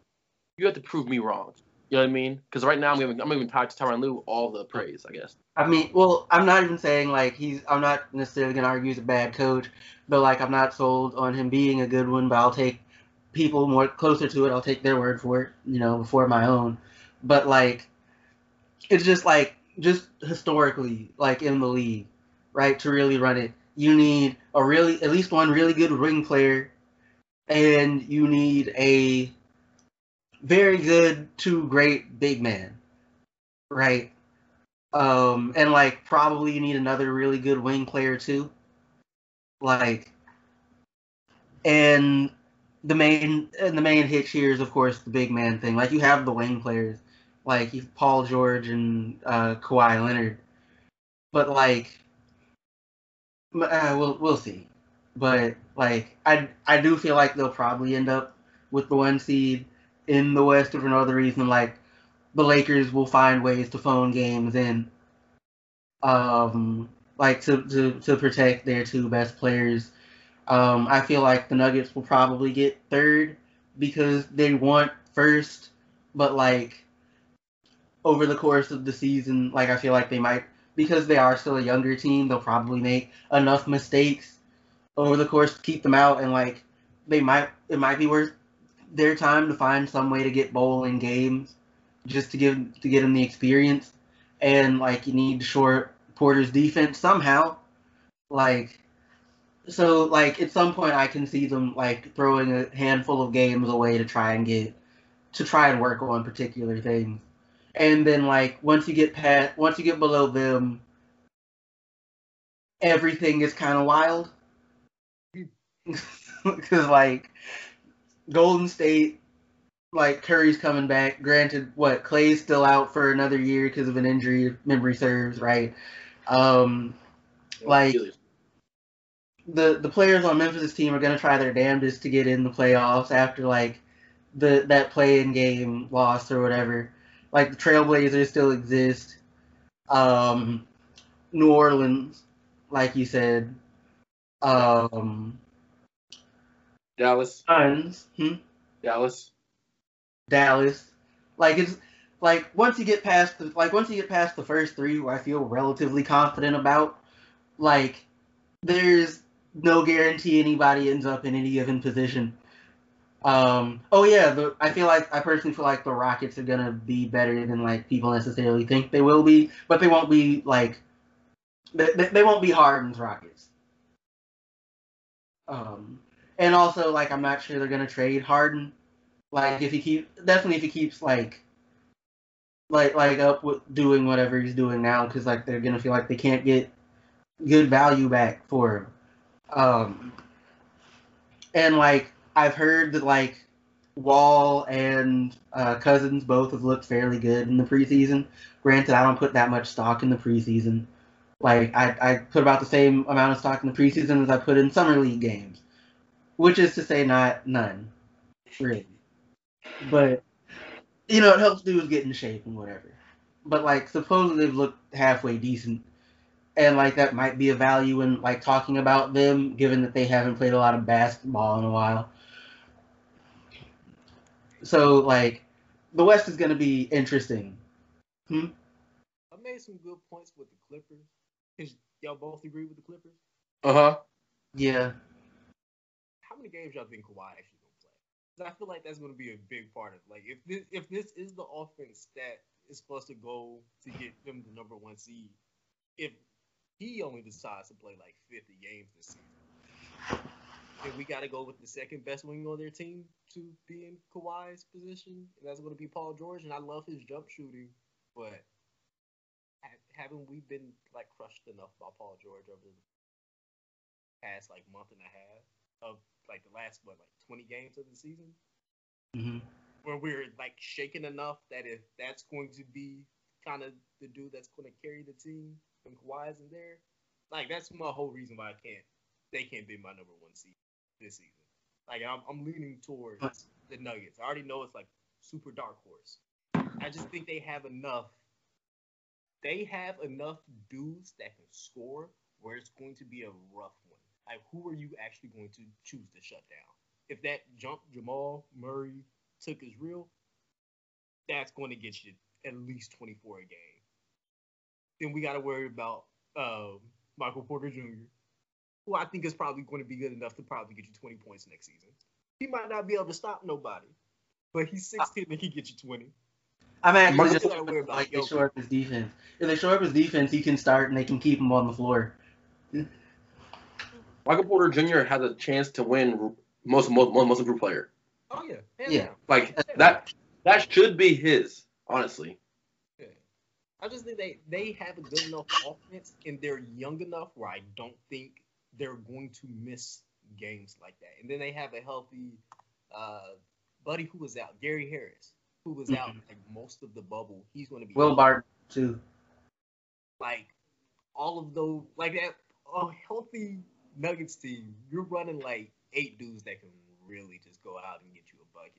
you have to prove me wrong. You know what I mean? Because right now I'm giving I'm giving to Tyronn Lue all the praise, I guess. I mean, well, I'm not even saying like he's. I'm not necessarily gonna argue he's a bad coach, but like I'm not sold on him being a good one. But I'll take people more closer to it. I'll take their word for it, you know, before my own. But like, it's just like just historically, like in the league, right? To really run it, you need a really at least one really good wing player, and you need a very good to great big man, right? Um, and like probably you need another really good wing player too. Like, and the main and the main hitch here is of course the big man thing. Like you have the wing players, like Paul George and uh, Kawhi Leonard, but like, uh, we'll we'll see. But like I I do feel like they'll probably end up with the one seed in the West for another reason. Like the Lakers will find ways to phone games in, um, like to, to, to protect their two best players. Um, I feel like the Nuggets will probably get third because they want first, but like over the course of the season, like I feel like they might because they are still a younger team, they'll probably make enough mistakes over the course to keep them out, and like they might it might be worth their time to find some way to get Bol in games, just to give to get them the experience, and like you need to short Porter's defense somehow, like. So like at some point I can see them like throwing a handful of games away to try and get to try and work on particular things. And then like once you get past once you get below them everything is kind of wild. Cuz like Golden State, like Curry's coming back. Granted, what Klay's still out for another year because of an injury. Memory serves, right? Um, like the the players on Memphis' team are gonna try their damnedest to get in the playoffs after like the that play-in game loss or whatever. Like the Trailblazers still exist. Um, New Orleans, like you said. Um, Dallas. Suns. Hmm? Dallas. Dallas. Like it's like once you get past the like once you get past the first three, I feel relatively confident about, like there's no guarantee anybody ends up in any given position. Um, oh yeah, the, I feel like I personally feel like the Rockets are gonna be better than like people necessarily think they will be, but they won't be like they, they won't be Harden's Rockets. Um, and also, like, I'm not sure they're gonna trade Harden. Like if he keep definitely if he keeps like like like up with doing whatever he's doing now because like they're gonna feel like they can't get good value back for him. Um, and like I've heard that like Wall and uh, Cousins both have looked fairly good in the preseason. Granted, I don't put that much stock in the preseason. Like I, I put about the same amount of stock in the preseason as I put in summer league games, which is to say not none, really. But you know, it helps dudes get in shape and whatever. But like supposedly they've looked halfway decent. And like that might be a value in like talking about them, given that they haven't played a lot of basketball in a while. So like the West is gonna be interesting. Hmm? I made some good points with the Clippers. Cause y'all both agree with the Clippers. Uh huh. Yeah. How many games y'all think Kawhi actually gonna play? Because I feel like that's gonna be a big part of like if this if this is the offense that is supposed to go to get them the number one seed, if he only decides to play like 50 games this season, we got to go with the second best wing on their team to be in Kawhi's position, and that's going to be Paul George. And I love his jump shooting, but haven't we been like crushed enough by Paul George over the past like month and a half of like the last what like 20 games of the season? Mm-hmm. Where we're like shaking enough that if that's going to be kind of the dude that's going to carry the team and Kawhi isn't there, like that's my whole reason why I can't they can't be my number one seed this season. Like I'm, I'm leaning towards the Nuggets. I already know it's like super dark horse. I just think they have enough they have enough dudes that can score where it's going to be a rough one. Like, who are you actually going to choose to shut down? If that jump Jamal Murray took is real, that's going to get you at least 24 a game. Then we got to worry about um, Michael Porter Jr., who I think is probably going to be good enough to probably get you 20 points next season. He might not be able to stop nobody, but he's uh, 16 and he get you 20. I'm actually just like they show up his defense. If they show up his defense, he can start and they can keep him on the floor. Michael Porter Jr. has a chance to win most most most improved player. Oh yeah, yeah. Like that that should be his, honestly. Yeah. I just think they they have a good enough offense and they're young enough where I don't think they're going to miss games like that. And then they have a healthy uh, buddy who was out, Gary Harris who was out like most of the bubble. He's going to be Will Barton too. Like all of those, like that, a healthy Nuggets team. You're running like eight dudes that can really just go out and get you a bucket.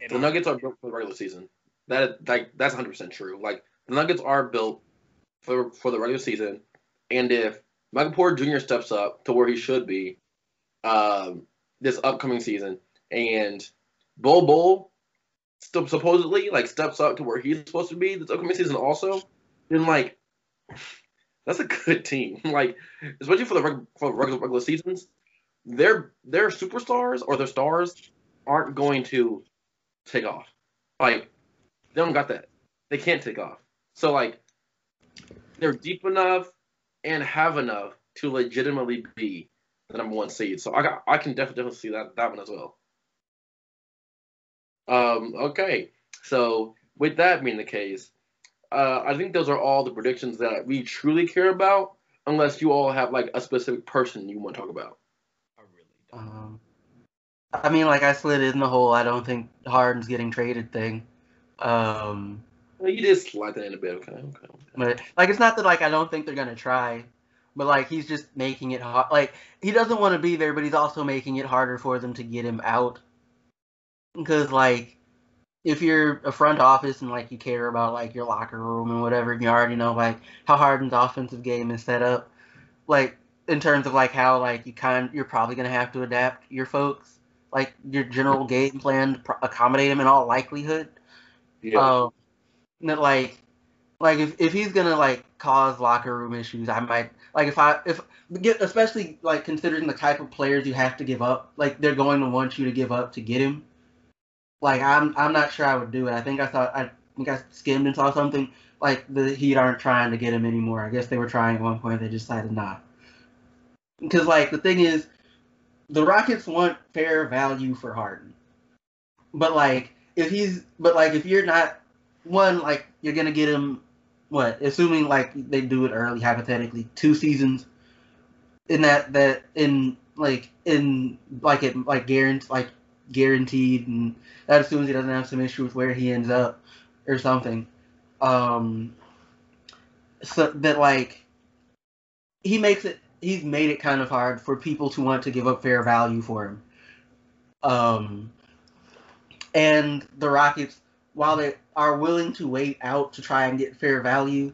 And the Nuggets are built for the regular season. That like that's 100 percent true. Like the Nuggets are built for for the regular season, and if Michael Porter Jr. steps up to where he should be, um, this upcoming season, and Bol Bol supposedly like steps up to where he's supposed to be this upcoming season also, then like that's a good team. like especially for the reg- for regular regular seasons, their their superstars or their stars aren't going to take off. Like they don't got that. They can't take off. So like they're deep enough and have enough to legitimately be the number one seed. So I got I can definitely definitely see that that one as well. Um, okay, so with that being the case, uh, I think those are all the predictions that we truly care about, unless you all have like a specific person you want to talk about. I really don't. Um, I mean, like I slid in the hole. I don't think Harden's getting traded thing. Um, well, you did slide that in a bit. Okay, okay, okay. But like, it's not that like I don't think they're gonna try, but like he's just making it hard. Like he doesn't want to be there, but he's also making it harder for them to get him out because like if you're a front office and like you care about like your locker room and whatever, and you already know like how Harden's offensive game is set up, like in terms of like how like you kind you're probably gonna have to adapt your folks, like your general game plan to accommodate him in all likelihood. Yeah. Um, like like if, if he's gonna like cause locker room issues, I might like if I if especially like considering the type of players you have to give up, like they're going to want you to give up to get him like I'm I'm not sure I would do it. I think I thought I think I skimmed and saw something like the Heat aren't trying to get him anymore. I guess they were trying at one point. They decided not. Because like the thing is, the Rockets want fair value for Harden. but like if he's but like if you're not one like you're gonna get him what assuming like they do it early hypothetically two seasons. In that that in like in like it like guaranteed like guaranteed and that assumes he doesn't have some issue with where he ends up or something. Um so that like he makes it he's made it kind of hard for people to want to give up fair value for him. Um and the rockets while they are willing to wait out to try and get fair value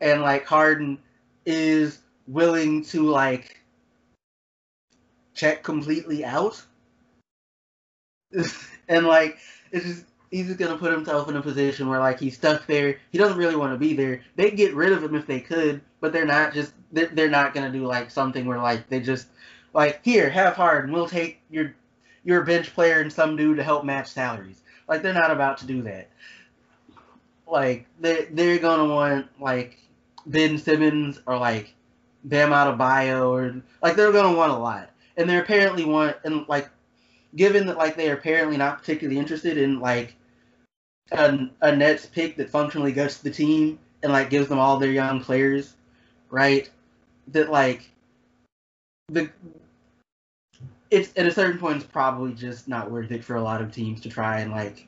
and like harden is willing to like check completely out and like it's just he's just gonna put himself in a position where like he's stuck there. He doesn't really want to be there. They'd get rid of him if they could, but they're not just they're, they're not gonna do like something where like they just like here have Harden. We'll take your your bench player and some dude to help match salaries. Like they're not about to do that. Like they they're gonna want like Ben Simmons or like Bam Adebayo or like they're gonna want a lot, and they're apparently want and like given that like they are apparently not particularly interested in like a, a Nets pick that functionally guts the team and like gives them all their young players, right? That like the it's at a certain point it's probably just not worth it for a lot of teams to try and like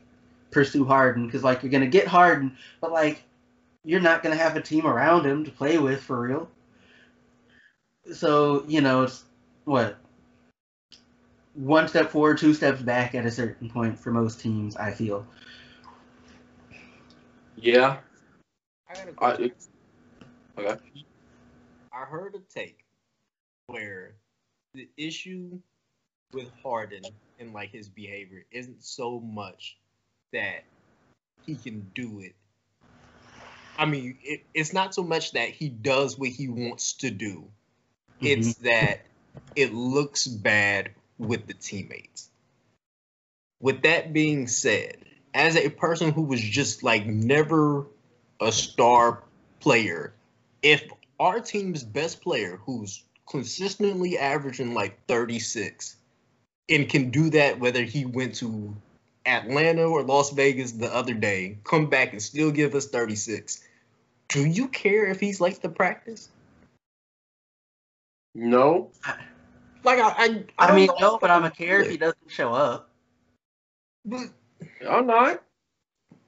pursue Harden because like you're gonna get Harden, but like you're not gonna have a team around him to play with for real. So you know it's what one step forward, two steps back at a certain point for most teams. I feel. Yeah. I got a I, question. it- okay. I heard a take where the issue with Harden and like his behavior isn't so much that he can do it. I mean, it, it's not so much that he does what he wants to do. Mm-hmm. It's that it looks bad with the teammates. With that being said, as a person who was just like never a star player, if our team's best player who's consistently averaging like 36 and can do that whether he went to Atlanta or Las Vegas the other day, come back and still give us 36. Do you care if he's late to practice? No. Like I, I, I don't mean, no, but I I'm a care if he doesn't show up. But I'm not.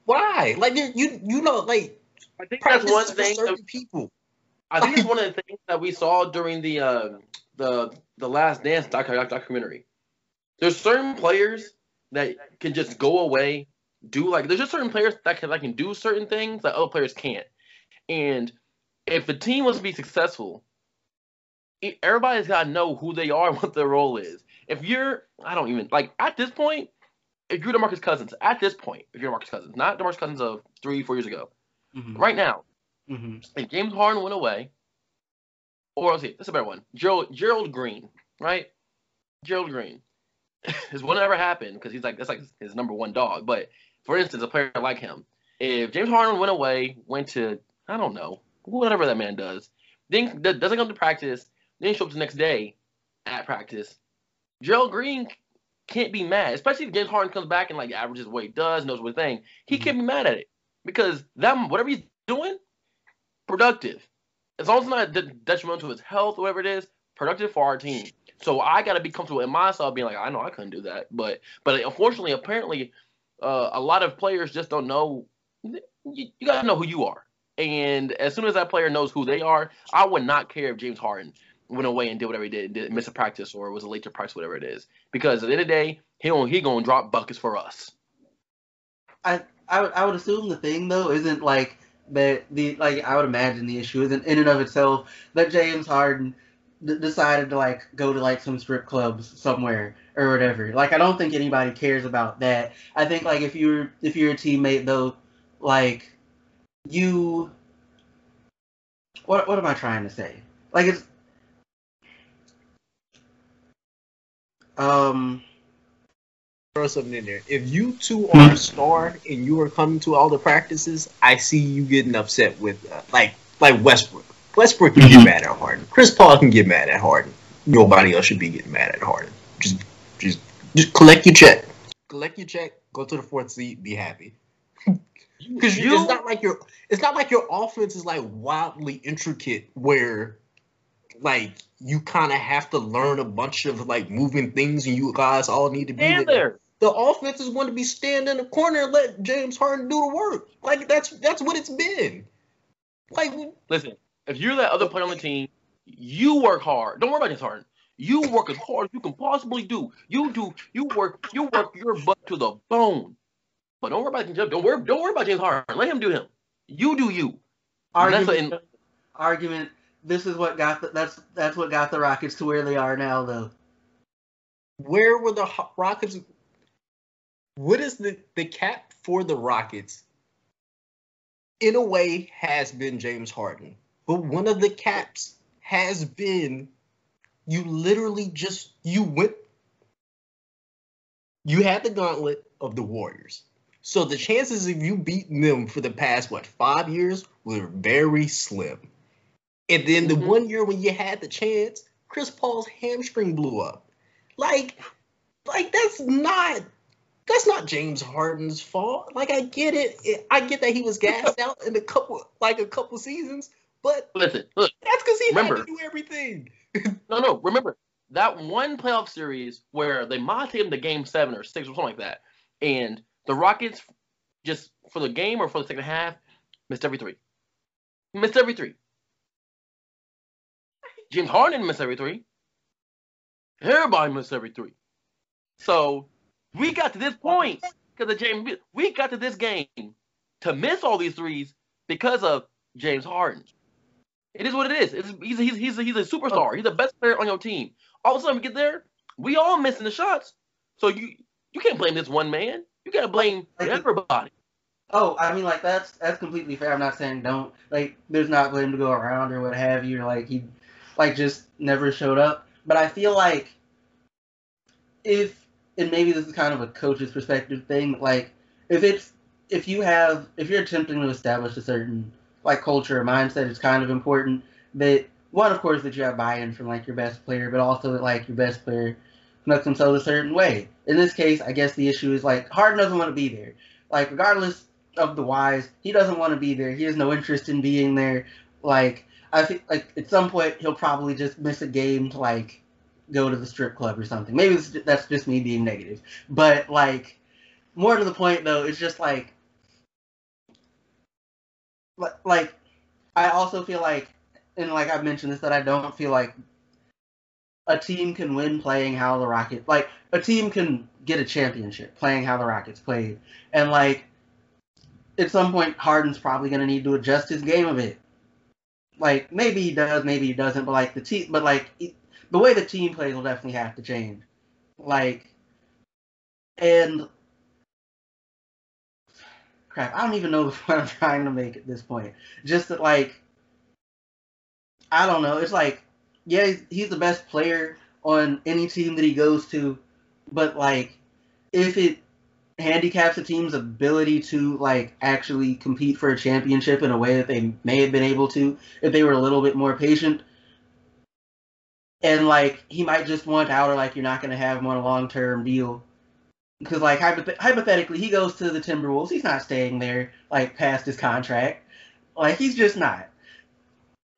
why? Like you, you, you know, like I think that's one thing. certain That, people. I think it's one of the things that we saw during the uh, the the Last Dance doc- doc- documentary. There's certain players that can just go away, do like. There's just certain players that can that can do certain things that other players can't. And if a team wants to be successful, e- everybody's got to know who they are and what their role is. If you're, I don't even like at this point. If you're DeMarcus Cousins, at this point, if you're DeMarcus Cousins, not DeMarcus Cousins of three, four years ago, Mm-hmm. right now, Mm-hmm. if James Harden went away, or let's see, that's a better one. Gerald Gerald Green, right? Gerald Green. This will never happen because he's like that's like his number one dog. But for instance, a player like him, if James Harden went away, went to I don't know whatever that man does, then doesn't come to practice, then show up the next day at practice, Gerald Green can't be mad, especially if James Harden comes back and like averages what he does, knows what he's saying. He mm-hmm. can't be mad at it because that whatever he's doing, productive. As long as it's not detrimental to his health, whatever it is, productive for our team. So I got to be comfortable in myself being like, I know I couldn't do that, but but unfortunately, apparently, uh, a lot of players just don't know. You, you got to know who you are, and as soon as that player knows who they are, I would not care if James Harden went away and did whatever he did, did miss a practice or was a late to practice, whatever it is, because at the end of the day, he he gonna drop buckets for us. I I would I would assume the thing though isn't like that the like I would imagine the issue isn't in and of itself that James Harden d- decided to like go to like some strip clubs somewhere or whatever. Like I don't think anybody cares about that. I think like if you're if you're a teammate though, like you what what am I trying to say? Like it's um throw something in there. If you two are a star and you are coming to all the practices, I see you getting upset with uh, like like Westbrook. Westbrook can get mm-hmm. mad at Harden. Chris Paul can get mad at Harden. Nobody else should be getting mad at Harden. Just just just collect your check. Collect your check. go to the fourth seed, be happy. Because it's not like your it's not like your offense is like wildly intricate where like you kind of have to learn a bunch of like moving things and you guys all need to be stand there. The offense is going to be stand in the corner and let James Harden do the work. Like that's that's what it's been. Like listen, if you're that other player on the team, you work hard. Don't worry about James Harden. You work as hard as you can possibly do. You do. You work. You work your butt to the bone. But don't worry about James. Don't worry. Don't worry about James Harden. Let him do him. You do you. Argument. argument. This is what got the, that's that's what got the Rockets to where they are now, though. Where were the Rockets? What is the the cap for the Rockets? In a way, has been James Harden, but one of the caps has been you literally just you went you had the gauntlet of the Warriors. So the chances of you beating them for the past what five years were very slim. And then the mm-hmm. one year when you had the chance, Chris Paul's hamstring blew up. Like, like that's not that's not James Harden's fault. Like I get it. I get that he was gassed out in a couple like a couple seasons, but listen, look, that's because he remember, had to do everything. no, no, remember that one playoff series where they might take him to game seven or six or something like that, and the Rockets, just for the game or for the second half, missed every three. Missed every three. James Harden missed every three. Everybody missed every three. So we got to this point because of James. We got to this game to miss all these threes because of James Harden. It is what it is. It's, he's, he's, he's, a, he's a superstar. Oh. He's the best player on your team. All of a sudden, we get there, we all missing the shots. So you you can't blame this one man. You gotta blame everybody. Oh, I mean, like that's that's completely fair. I'm not saying don't like. There's not blame to go around or what have you. Like he, like just never showed up. But I feel like if and maybe this is kind of a coach's perspective thing. Like if it's if you have if you're attempting to establish a certain like culture mindset, is kind of important that one, of course, that you have buy-in from like your best player, but also that like your best player conducts themselves a certain way. In this case, I guess the issue is like Harden doesn't want to be there. Like regardless of the whys, he doesn't want to be there. He has no interest in being there. Like I think like at some point he'll probably just miss a game to like go to the strip club or something. Maybe that's just me being negative, but like more to the point though, it's just like like I also feel like and like I've mentioned this that I don't feel like a team can win playing how the Rockets like a team can get a championship playing how the Rockets played. And like at some point Harden's probably gonna need to adjust his game a bit. Like maybe he does, maybe he doesn't, but like the team but like the way the team plays will definitely have to change. Like and crap, I don't even know what I'm trying to make at this point. Just that like I don't know. It's like yeah, he's the best player on any team that he goes to, but like if it handicaps a team's ability to like actually compete for a championship in a way that they may have been able to if they were a little bit more patient. And like he might just want out, or like you're not going to have him on a long term deal because like hypoth- hypothetically he goes to the Timberwolves, he's not staying there like past his contract. Like he's just not.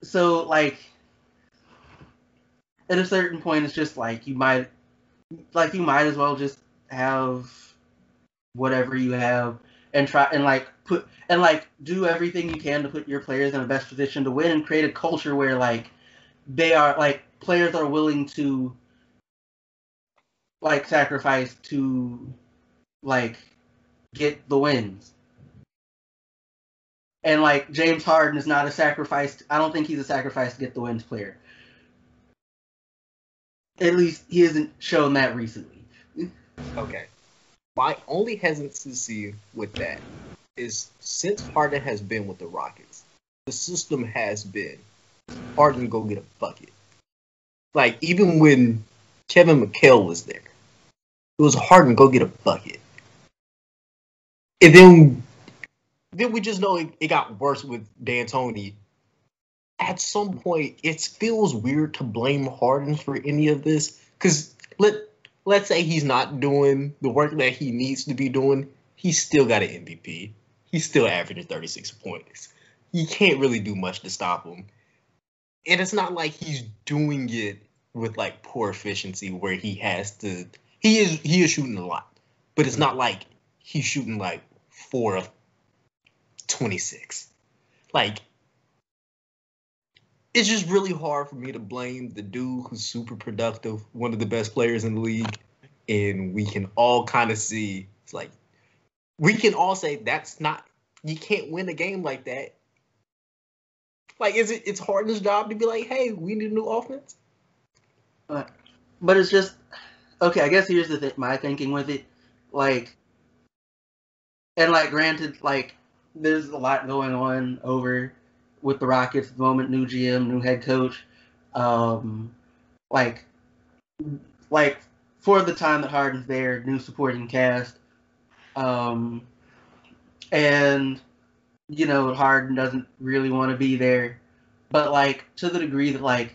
So like at a certain point it's just like you might like you might as well just have whatever you have and try and like put and like do everything you can to put your players in the best position to win and create a culture where like they are like players are willing to like sacrifice to like get the wins. And like James Harden is not a sacrifice. I don't think he's a sacrifice to get the wins player. At least he hasn't shown that recently. Okay. My only hesitancy with that is since Harden has been with the Rockets, the system has been Harden go get a bucket. Like even when Kevin McHale was there, it was Harden go get a bucket. And then then we just know it, it got worse with D'Antoni at some point it feels weird to blame Harden for any of this because let let's say he's not doing the work that he needs to be doing, he's still got an MVP. He's still averaging 36 points. You can't really do much to stop him. And it's not like he's doing it with like poor efficiency where he has to he is he is shooting a lot. But it's not like he's shooting like four of 26. Like it's just really hard for me to blame the dude who's super productive, one of the best players in the league, and we can all kind of see it's like we can all say that's not you can't win a game like that. Like, is it it's Harden's job to be like, hey, we need a new offense? But, but it's just okay. I guess here's the th- my thinking with it, like, and like, granted, like, there's a lot going on over with the Rockets at the moment. New GM, new head coach, um, like, like for the time that Harden's there, new supporting cast, um, and you know Harden doesn't really want to be there, but like to the degree that like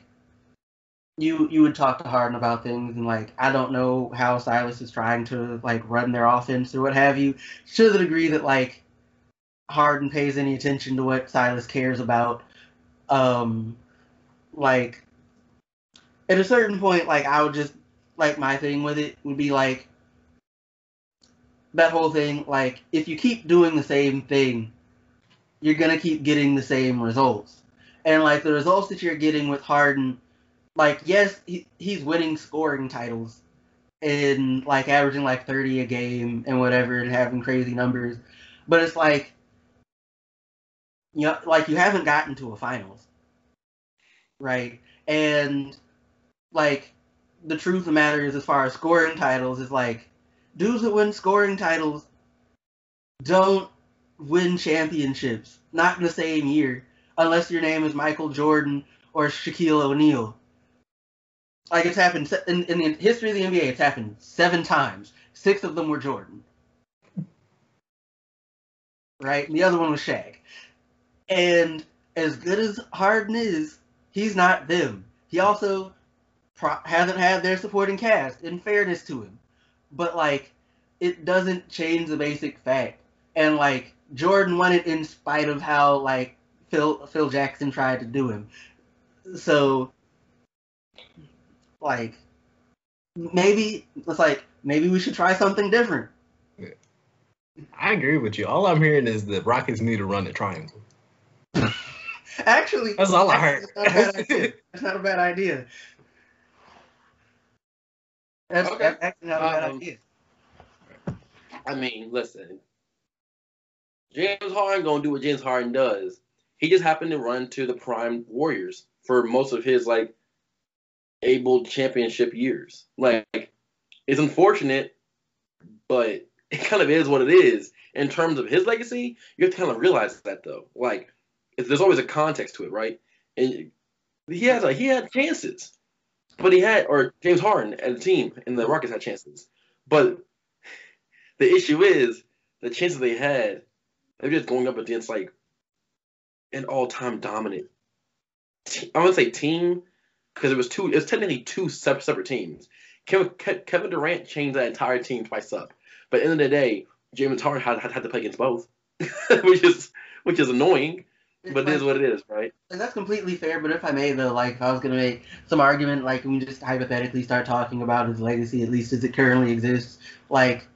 you you would talk to Harden about things and like I don't know how Silas is trying to like run their offense or what have you to the degree that like Harden pays any attention to what Silas cares about. Um like at a certain point like I would just like my thing with it would be like that whole thing like if you keep doing the same thing you're going to keep getting the same results. And like the results that you're getting with Harden like yes, he, he's winning scoring titles and like averaging like 30 a game and whatever and having crazy numbers. But it's like you know, like you haven't gotten to a finals. Right? And like the truth of the matter is as far as scoring titles is like dudes that win scoring titles don't win championships. Not in the same year. Unless your name is Michael Jordan or Shaquille O'Neal like it's happened in, in the history of the NBA. It's happened seven times. Six of them were Jordan, right? And the other one was Shaq. And as good as Harden is, he's not them. He also pro- hasn't had their supporting cast. In fairness to him, but like it doesn't change the basic fact. And like Jordan won it in spite of how like Phil Phil Jackson tried to do him. So like maybe it's like maybe we should try something different. I agree with you. All I'm hearing is the Rockets need to run the triangle. actually, that's all I heard. That's not a bad idea. That's, okay. that's actually not a bad um, idea. I mean, listen, James Harden gonna do what James Harden does. He just happened to run to the prime Warriors for most of his like able championship years. Like, it's unfortunate, but it kind of is what it is. In terms of his legacy, you have to kind of realize that though. Like, there's always a context to it, right? And he has a, he had chances, but he had or James Harden and the team and the Rockets had chances, but the issue is the chances they had, they're just going up against like an all-time dominant. I want to say team because it was two. It was technically two separate, separate teams. Kevin, Kevin Durant changed that entire team twice up, but at the end of the day, James Harden had, had, had to play against both, which is which is annoying. But like, it is what it is, right? And that's completely fair. But if I may, though, like if I was gonna make some argument, like we just hypothetically start talking about his legacy, at least as it currently exists, like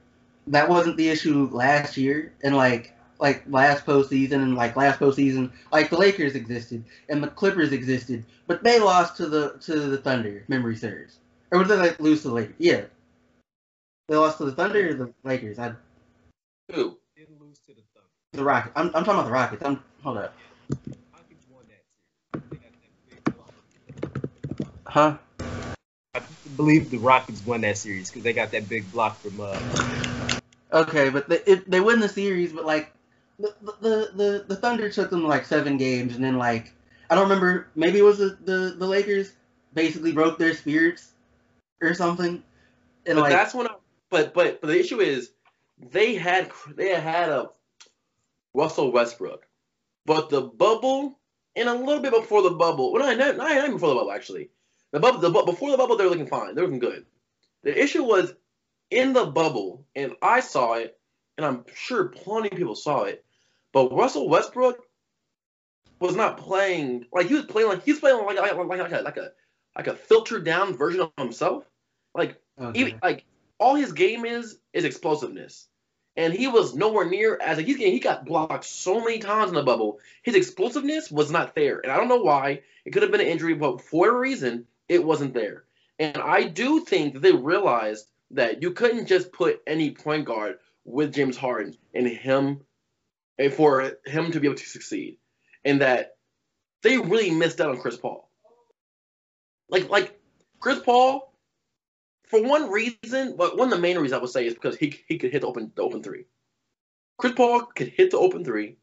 that wasn't the issue last year, and like like last postseason and like last postseason, like the Lakers existed and the Clippers existed, but they lost to the to the Thunder. Memory serves, or was they like lose to the Lakers? Yeah, they lost to the Thunder or the Lakers. I who didn't lose to the Thunder. The Rockets. I'm, I'm talking about the Rockets. I'm hold up. Huh? I believe the Rockets won that series because they got that big block from. Uh... Okay, but they it, they win the series, but like the, the the the Thunder took them like seven games, and then like I don't remember. Maybe it was the the, the Lakers basically broke their spirits or something. And but like, that's when. I, but but but the issue is they had they had a Russell Westbrook, but the bubble and a little bit before the bubble. Well, not, not, not before the bubble actually. The bubble, the before the bubble, they were looking fine. They were looking good. The issue was in the bubble, and I saw it, and I'm sure plenty of people saw it. But Russell Westbrook was not playing like he was playing like he's playing like like, like, like, a, like a like a filtered down version of himself. Like Okay. even like all his game is is explosiveness. And he was nowhere near as like he's getting he got blocked so many times in the bubble. His explosiveness was not there. And I don't know why. It could have been an injury, but for a reason, it wasn't there. And I do think that they realized that you couldn't just put any point guard with James Harden and him and for him to be able to succeed. And that they really missed out on Chris Paul. Like like Chris Paul for one reason, but one of the main reasons I would say is because he he could hit the open the open three. Chris Paul could hit the open three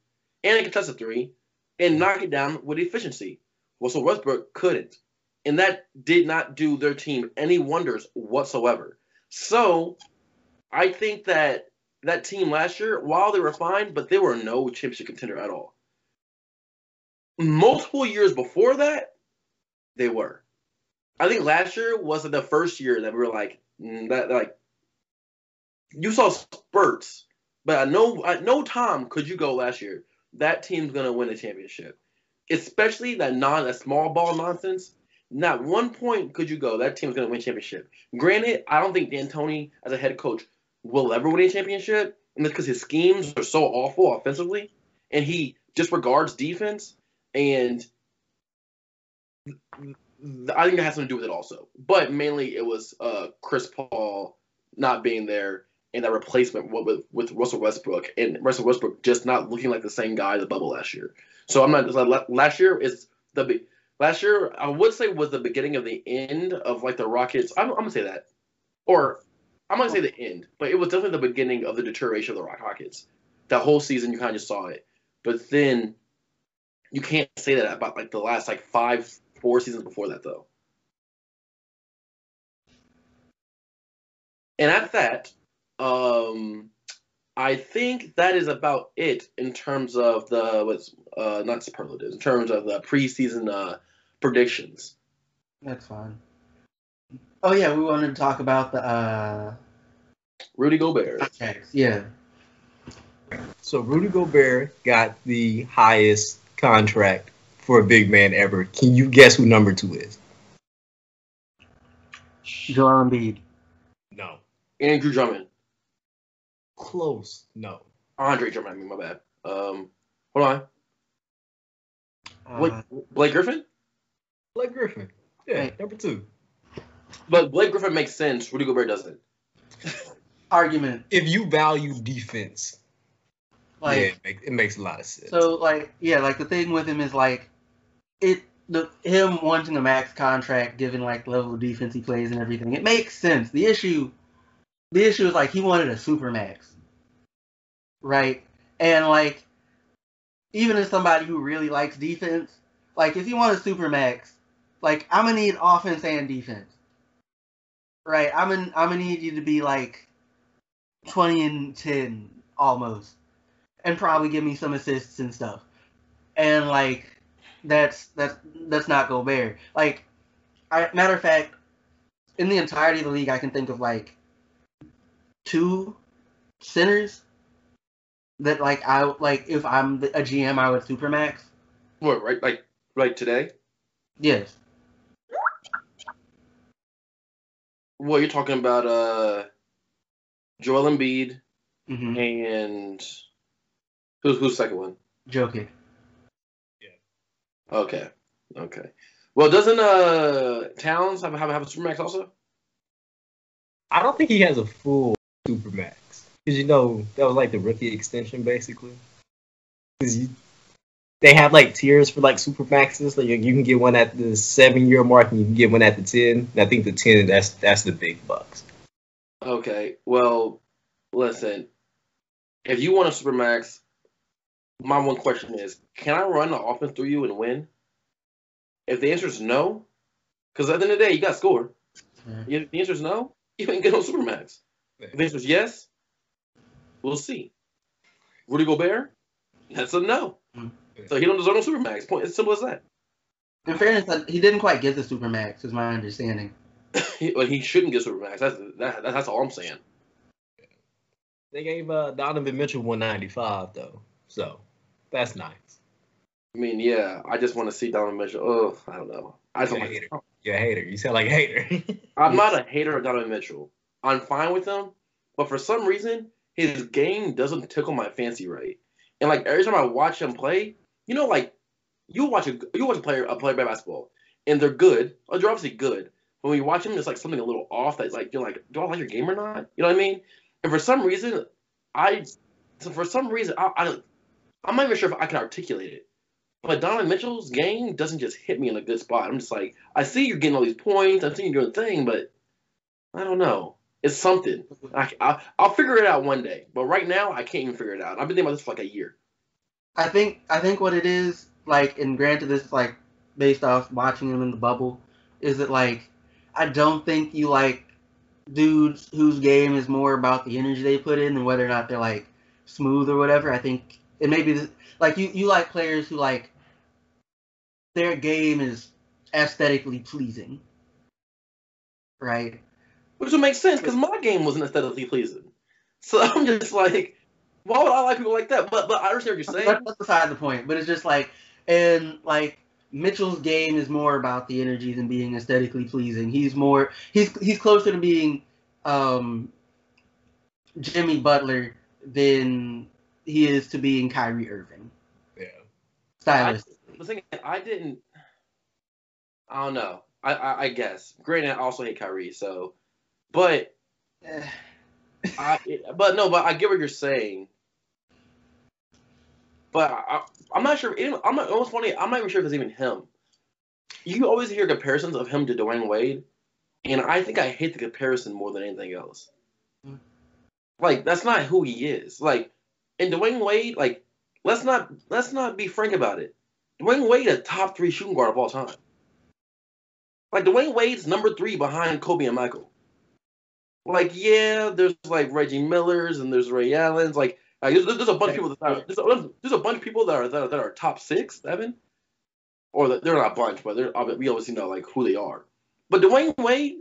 and a contested three and knock it down with efficiency. Russell Westbrook couldn't. And that did not do their team any wonders whatsoever. So I think that that team last year, while they were fine, but they were no championship contender at all. Multiple years before that, they were. I think last year was the first year that we were like mm, that like you saw spurts, but at no at no time could you go last year that team's gonna win a championship, especially that non that small ball nonsense. Not one point could you go that team's gonna win championship. Granted, I don't think D'Antoni as a head coach will ever win a championship, and that's because his schemes are so awful offensively, and he disregards defense and. I think that has something to do with it also, but mainly it was uh, Chris Paul not being there and that replacement with, with Russell Westbrook and Russell Westbrook just not looking like the same guy in the bubble last year. So I'm not last year is the last year I would say was the beginning of the end of like the Rockets. I'm, I'm gonna say that, or I'm gonna say the end, but it was definitely the beginning of the deterioration of the Rock Rockets. That whole season you kind of just saw it, but then you can't say that about like the last like five four seasons before that though. And at that, um, I think that is about it in terms of the what's uh, not superlatives, in terms of the preseason uh, predictions. That's fine. Oh yeah, we wanted to talk about the uh Rudy Gobert. contracts. Yeah. So Rudy Gobert got the highest contract for a big man ever. Can you guess who number two is? Joel Embiid. No. Andrew Drummond. Close. No. Andre Drummond, I mean my bad. Um hold on. Blake, Uh, Blake Griffin? Blake Griffin. Yeah, Right. number two. But Blake Griffin makes sense. Rudy Gobert doesn't. argument. If you value defense, Like yeah, it, make, it makes a lot of sense. so like yeah, like the thing with him is like it the him wanting a max contract given like level of defense he plays and everything. It makes sense. The issue the issue is like he wanted a super max. Right? And like even as somebody who really likes defense, like if you want a super max, like I'm gonna need offense and defense. Right? I'm gonna I'm gonna need you to be like twenty and ten almost. And probably give me some assists and stuff. And like that's that's that's not Gobert. Like I matter of fact, in the entirety of the league I can think of like two centers that like I like if I'm a GM I would supermax. What, right like right today? Yes. Well, you're talking about uh Joel Embiid Mm-hmm. and who's who's the second one? Jokic. Yeah. Okay. Okay. Well, doesn't uh Towns have have, have a supermax also? I don't think he has a full supermax because you know that was like the rookie extension basically. Because they have like tiers for like super maxes. Like you can get one at the seven year mark and you can get one at the ten. And I think the ten that's that's the big bucks. Okay. Well, listen. If you want a super max, my one question is, can I run the offense through you and win? If the answer is no, because at the end of the day, you got to score. Yeah. If the answer is no, you ain't get no supermax. If the answer is yes, we'll see. Rudy Gobert, that's a no. Mm. So he don't deserve no supermax. Point. It's simple as that. In fairness, like, he didn't quite get the supermax, is my understanding. he, well, he shouldn't get supermax. That's that, that's all I'm saying. They gave uh, Donovan Mitchell 195 though, so that's nice. I mean, yeah, I just want to see Donovan Mitchell. Oh, I don't know. I just You're a don't hater. like. You're a hater. You sound like a hater. I'm not a hater of Donovan Mitchell. I'm fine with him, but for some reason, his game doesn't tickle my fancy right. And like every time I watch him play, you know, like you watch a you watch a player a player play basketball, and they're good. They're obviously good. But when you watch them, there's like something a little off. That's like you're like, do I like your game or not? You know what I mean? And for some reason, I so for some reason I, I I'm not even sure if I can articulate it. But Donovan Mitchell's game doesn't just hit me in a good spot. I'm just like, I see you're getting all these points. I see you're doing the thing, but I don't know. It's something. I, I, I'll figure it out one day. But right now, I can't even figure it out. I've been thinking about this for like a year. I think I think what it is like, and granted, this is like based off watching him in the bubble, is that like I don't think you like dudes whose game is more about the energy they put in than whether or not they're like smooth or whatever. I think it may be like you you like players who like their game is aesthetically pleasing, right? Which would make sense because my game wasn't aesthetically pleasing. So I'm just like, why would I like people like that? But but I understand what you're saying. That- That's beside the point. But it's just like, and like Mitchell's game is more about the energy than being aesthetically pleasing. He's more he's he's closer to being um, Jimmy Butler than he is to being Kyrie Irving yeah. stylistically. The thing I didn't. I don't know. I, I I guess. Granted, I also hate Kyrie. So, but Eh, I but no, but I get what you're saying. But I, I'm not sure. Even, I'm not. Was funny. I'm not even sure if it's even him. You always hear comparisons of him to Dwyane Wade, and I think I hate the comparison more than anything else. Hmm. Like that's not who he is. Like, and Dwyane Wade, like, let's not let's not be frank about it. Dwyane Wade, a top three shooting guard of all time. Like Dwyane Wade's number three behind Kobe and Michael. Like, yeah, there's like Reggie Miller's and there's Ray Allen's. Like, like there's, there's a bunch of people that are, there's, a, there's a bunch of people that are that are, that are top six, seven, Or that they're not a bunch, but they're we obviously know like who they are. But Dwyane Wade,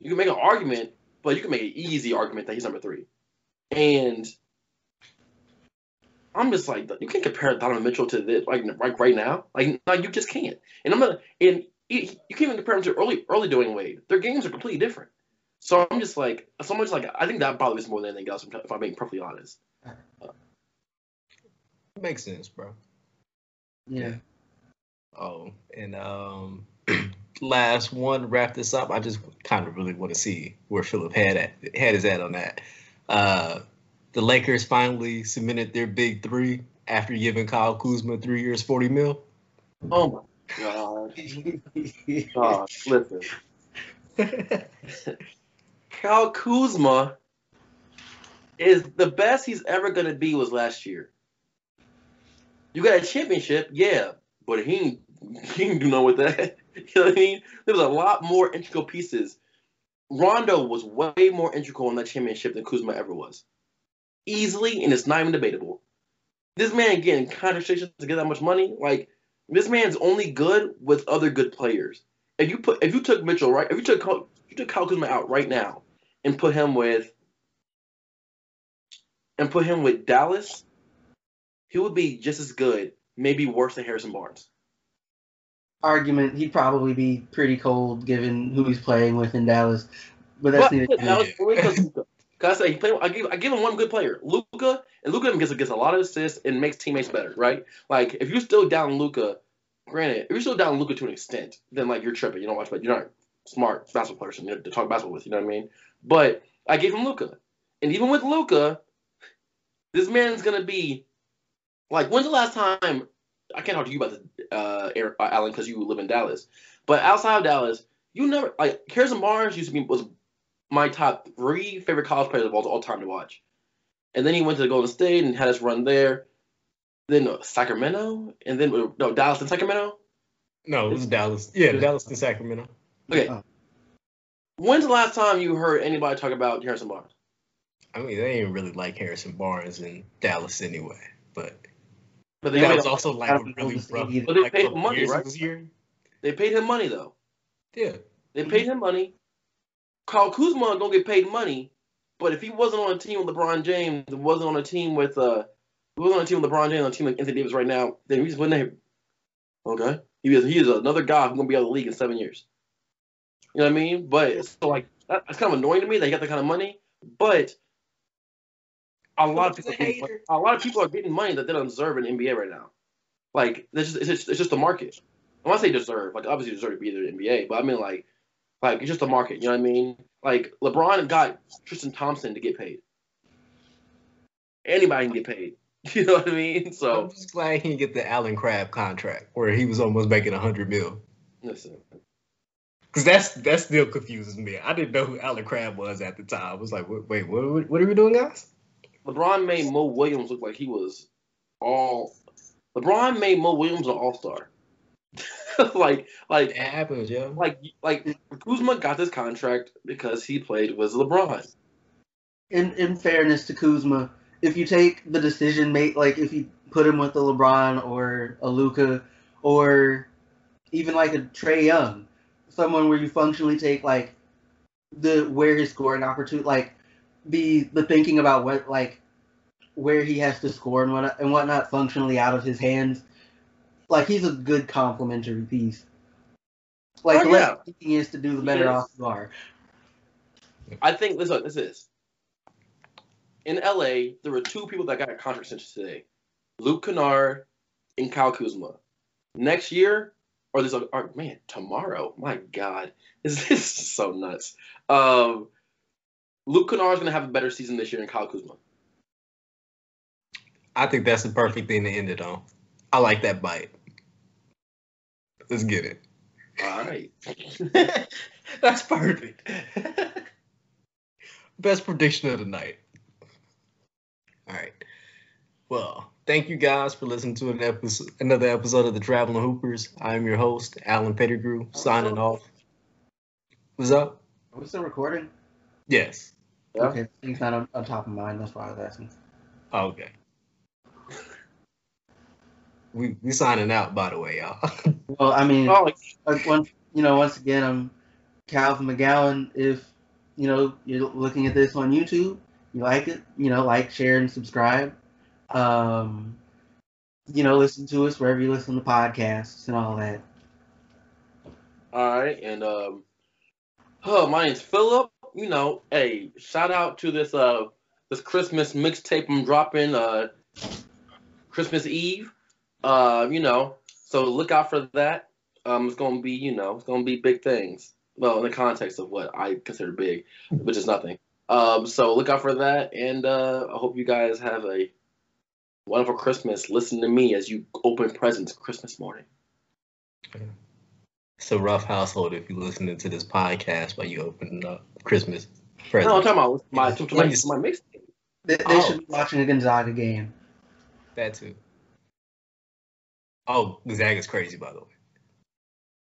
you can make an argument, but you can make an easy argument that he's number three. And I'm just like, you can't compare Donovan Mitchell to this like right right now. Like, no, you just can't. And I'm gonna and you you can't even compare him to early early Dwyane Wade. Their games are completely different. So I'm just like, so much like I think that bothers me more than anything else. If I'm being perfectly honest. Makes sense, bro. yeah. Oh, and um, last one to wrap this up. I just kind of really want to see where Philip had at, had his at on that. Uh, the Lakers finally cemented their big three after giving Kyle Kuzma three years, forty mil. Oh my god. God, listen. Kyle Kuzma is the best he's ever gonna be was last year. You got a championship, yeah, but he he ain't do nothing with that. you know what I mean? There was a lot more integral pieces. Rondo was way more integral in that championship than Kuzma ever was. Easily, and it's not even debatable. This man getting conversations to get that much money, like this man's only good with other good players. If you put if you took Mitchell right, if you took if you took Kyle Kuzma out right now and put him with and put him with Dallas, he would be just as good, maybe worse than Harrison Barnes. Argument, he'd probably be pretty cold given who he's playing with in Dallas. But that's But neither that because Luka. Cause I say he I give I give him one good player, Luka, and Luka gets gets a lot of assists and makes teammates better, right? Like if you're still down Luka, granted, if you're still down Luka to an extent, then like you're tripping. You don't watch, but you're not smart basketball person to talk basketball with. You know what I mean? But I gave him Luka, and even with Luka, this man's gonna be like. When's the last time? I can't talk to you about the uh, Aaron- uh, Alan, because you live in Dallas. But outside of Dallas, you never like Harrison Barnes used to be was my top three favorite college players of all, all time to watch. And then he went to the Golden State and had us run there. Then uh, Sacramento, and then uh, no Dallas and Sacramento. No, it was Dallas. Yeah, Dallas to Sacramento. Okay. Oh. When's the last time you heard anybody talk about Harrison Barnes? I mean, they didn't really like Harrison Barnes in Dallas anyway, but But they, that was also like I a don't really rough. But they like, paid him money, right? They paid him money though. Yeah. They paid him money, Kyle Kuzma don't get paid money, but if he wasn't on a team with LeBron James, wasn't on a team with uh, wasn't on a team with LeBron James, on a team like Anthony Davis right now, then he's winning. there. Okay, he is he is another guy who's gonna be out of the league in seven years. You know what I mean? But it's so like that's kind of annoying to me that he got that kind of money, but. A lot of people, are getting, a lot of people are getting money that they don't deserve in the NBA right now. Like, it's just, it's just, it's just the market. I want to say deserve, like obviously you deserve to be in the NBA, but I mean like, like it's just the market. You know what I mean? Like LeBron got Tristan Thompson to get paid. Anybody can get paid. You know what I mean? So I'm just glad he didn't get the Allen Crabbe contract where he was almost making a hundred mil. listen, Cause that's that still confuses me. I didn't know who Allen Crabbe was at the time. I was like, wait, wait what, what are we doing, guys? LeBron made Mo Williams look like he was all. LeBron made Mo Williams an All Star. like, like, It happens, yo. like, like Kuzma got this contract because he played with LeBron. in in fairness to Kuzma, if you take the decision made, like if you put him with a LeBron or a Luka or even like a Trae Young, someone where you functionally take like the where his scoring opportunity, like the the thinking about what like where he has to score and what and whatnot functionally out of his hands, like he's a good complementary piece. Like Oh, the yeah. less he is to do, the better off you are. I think this this is in LA. There were two people that got contract extensions today: Luke Kennard and Kyle Kuzma. Next year, or this, or, man, tomorrow. My God, is this so nuts. Um, Luke Kennard is gonna have a better season this year than Kyle Kuzma. I think that's the perfect thing to end it on. I like that bite. Let's get it. All right. that's perfect. Best prediction of the night. All right. Well, thank you guys for listening to an episode, another episode of the Traveling Hoopers. I'm your host, Alan Pettigrew, signing off. What's up? Are we still recording? Yes. Yeah. Okay, he's not on, on top of mind. That's why I was asking. Oh, okay. We we signing out, by the way, y'all. Well, I mean, Oh, like, like once you know, once again, I'm Calvin McGowan. If you know you're looking at this on YouTube, you like it, you know, like, share, and subscribe. Um, you know, listen to us wherever you listen to podcasts and all that. all right, and um, oh, my name's Philip. You know, hey, shout out to this uh this Christmas mixtape I'm dropping uh Christmas Eve. Uh, you know, so look out for that. Um, it's gonna be, you know, it's gonna be big things. Well, in the context of what I consider big, which is nothing. Um, so look out for that, and uh, I hope you guys have a wonderful Christmas. Listen to me as you open presents Christmas morning. It's a rough household if you're listening to this podcast while you opening up Christmas No, I'm talking about my to, to my, to my mixtape. They, they Oh. should be watching a Gonzaga game. That too. Oh, Gonzaga's crazy, by the way.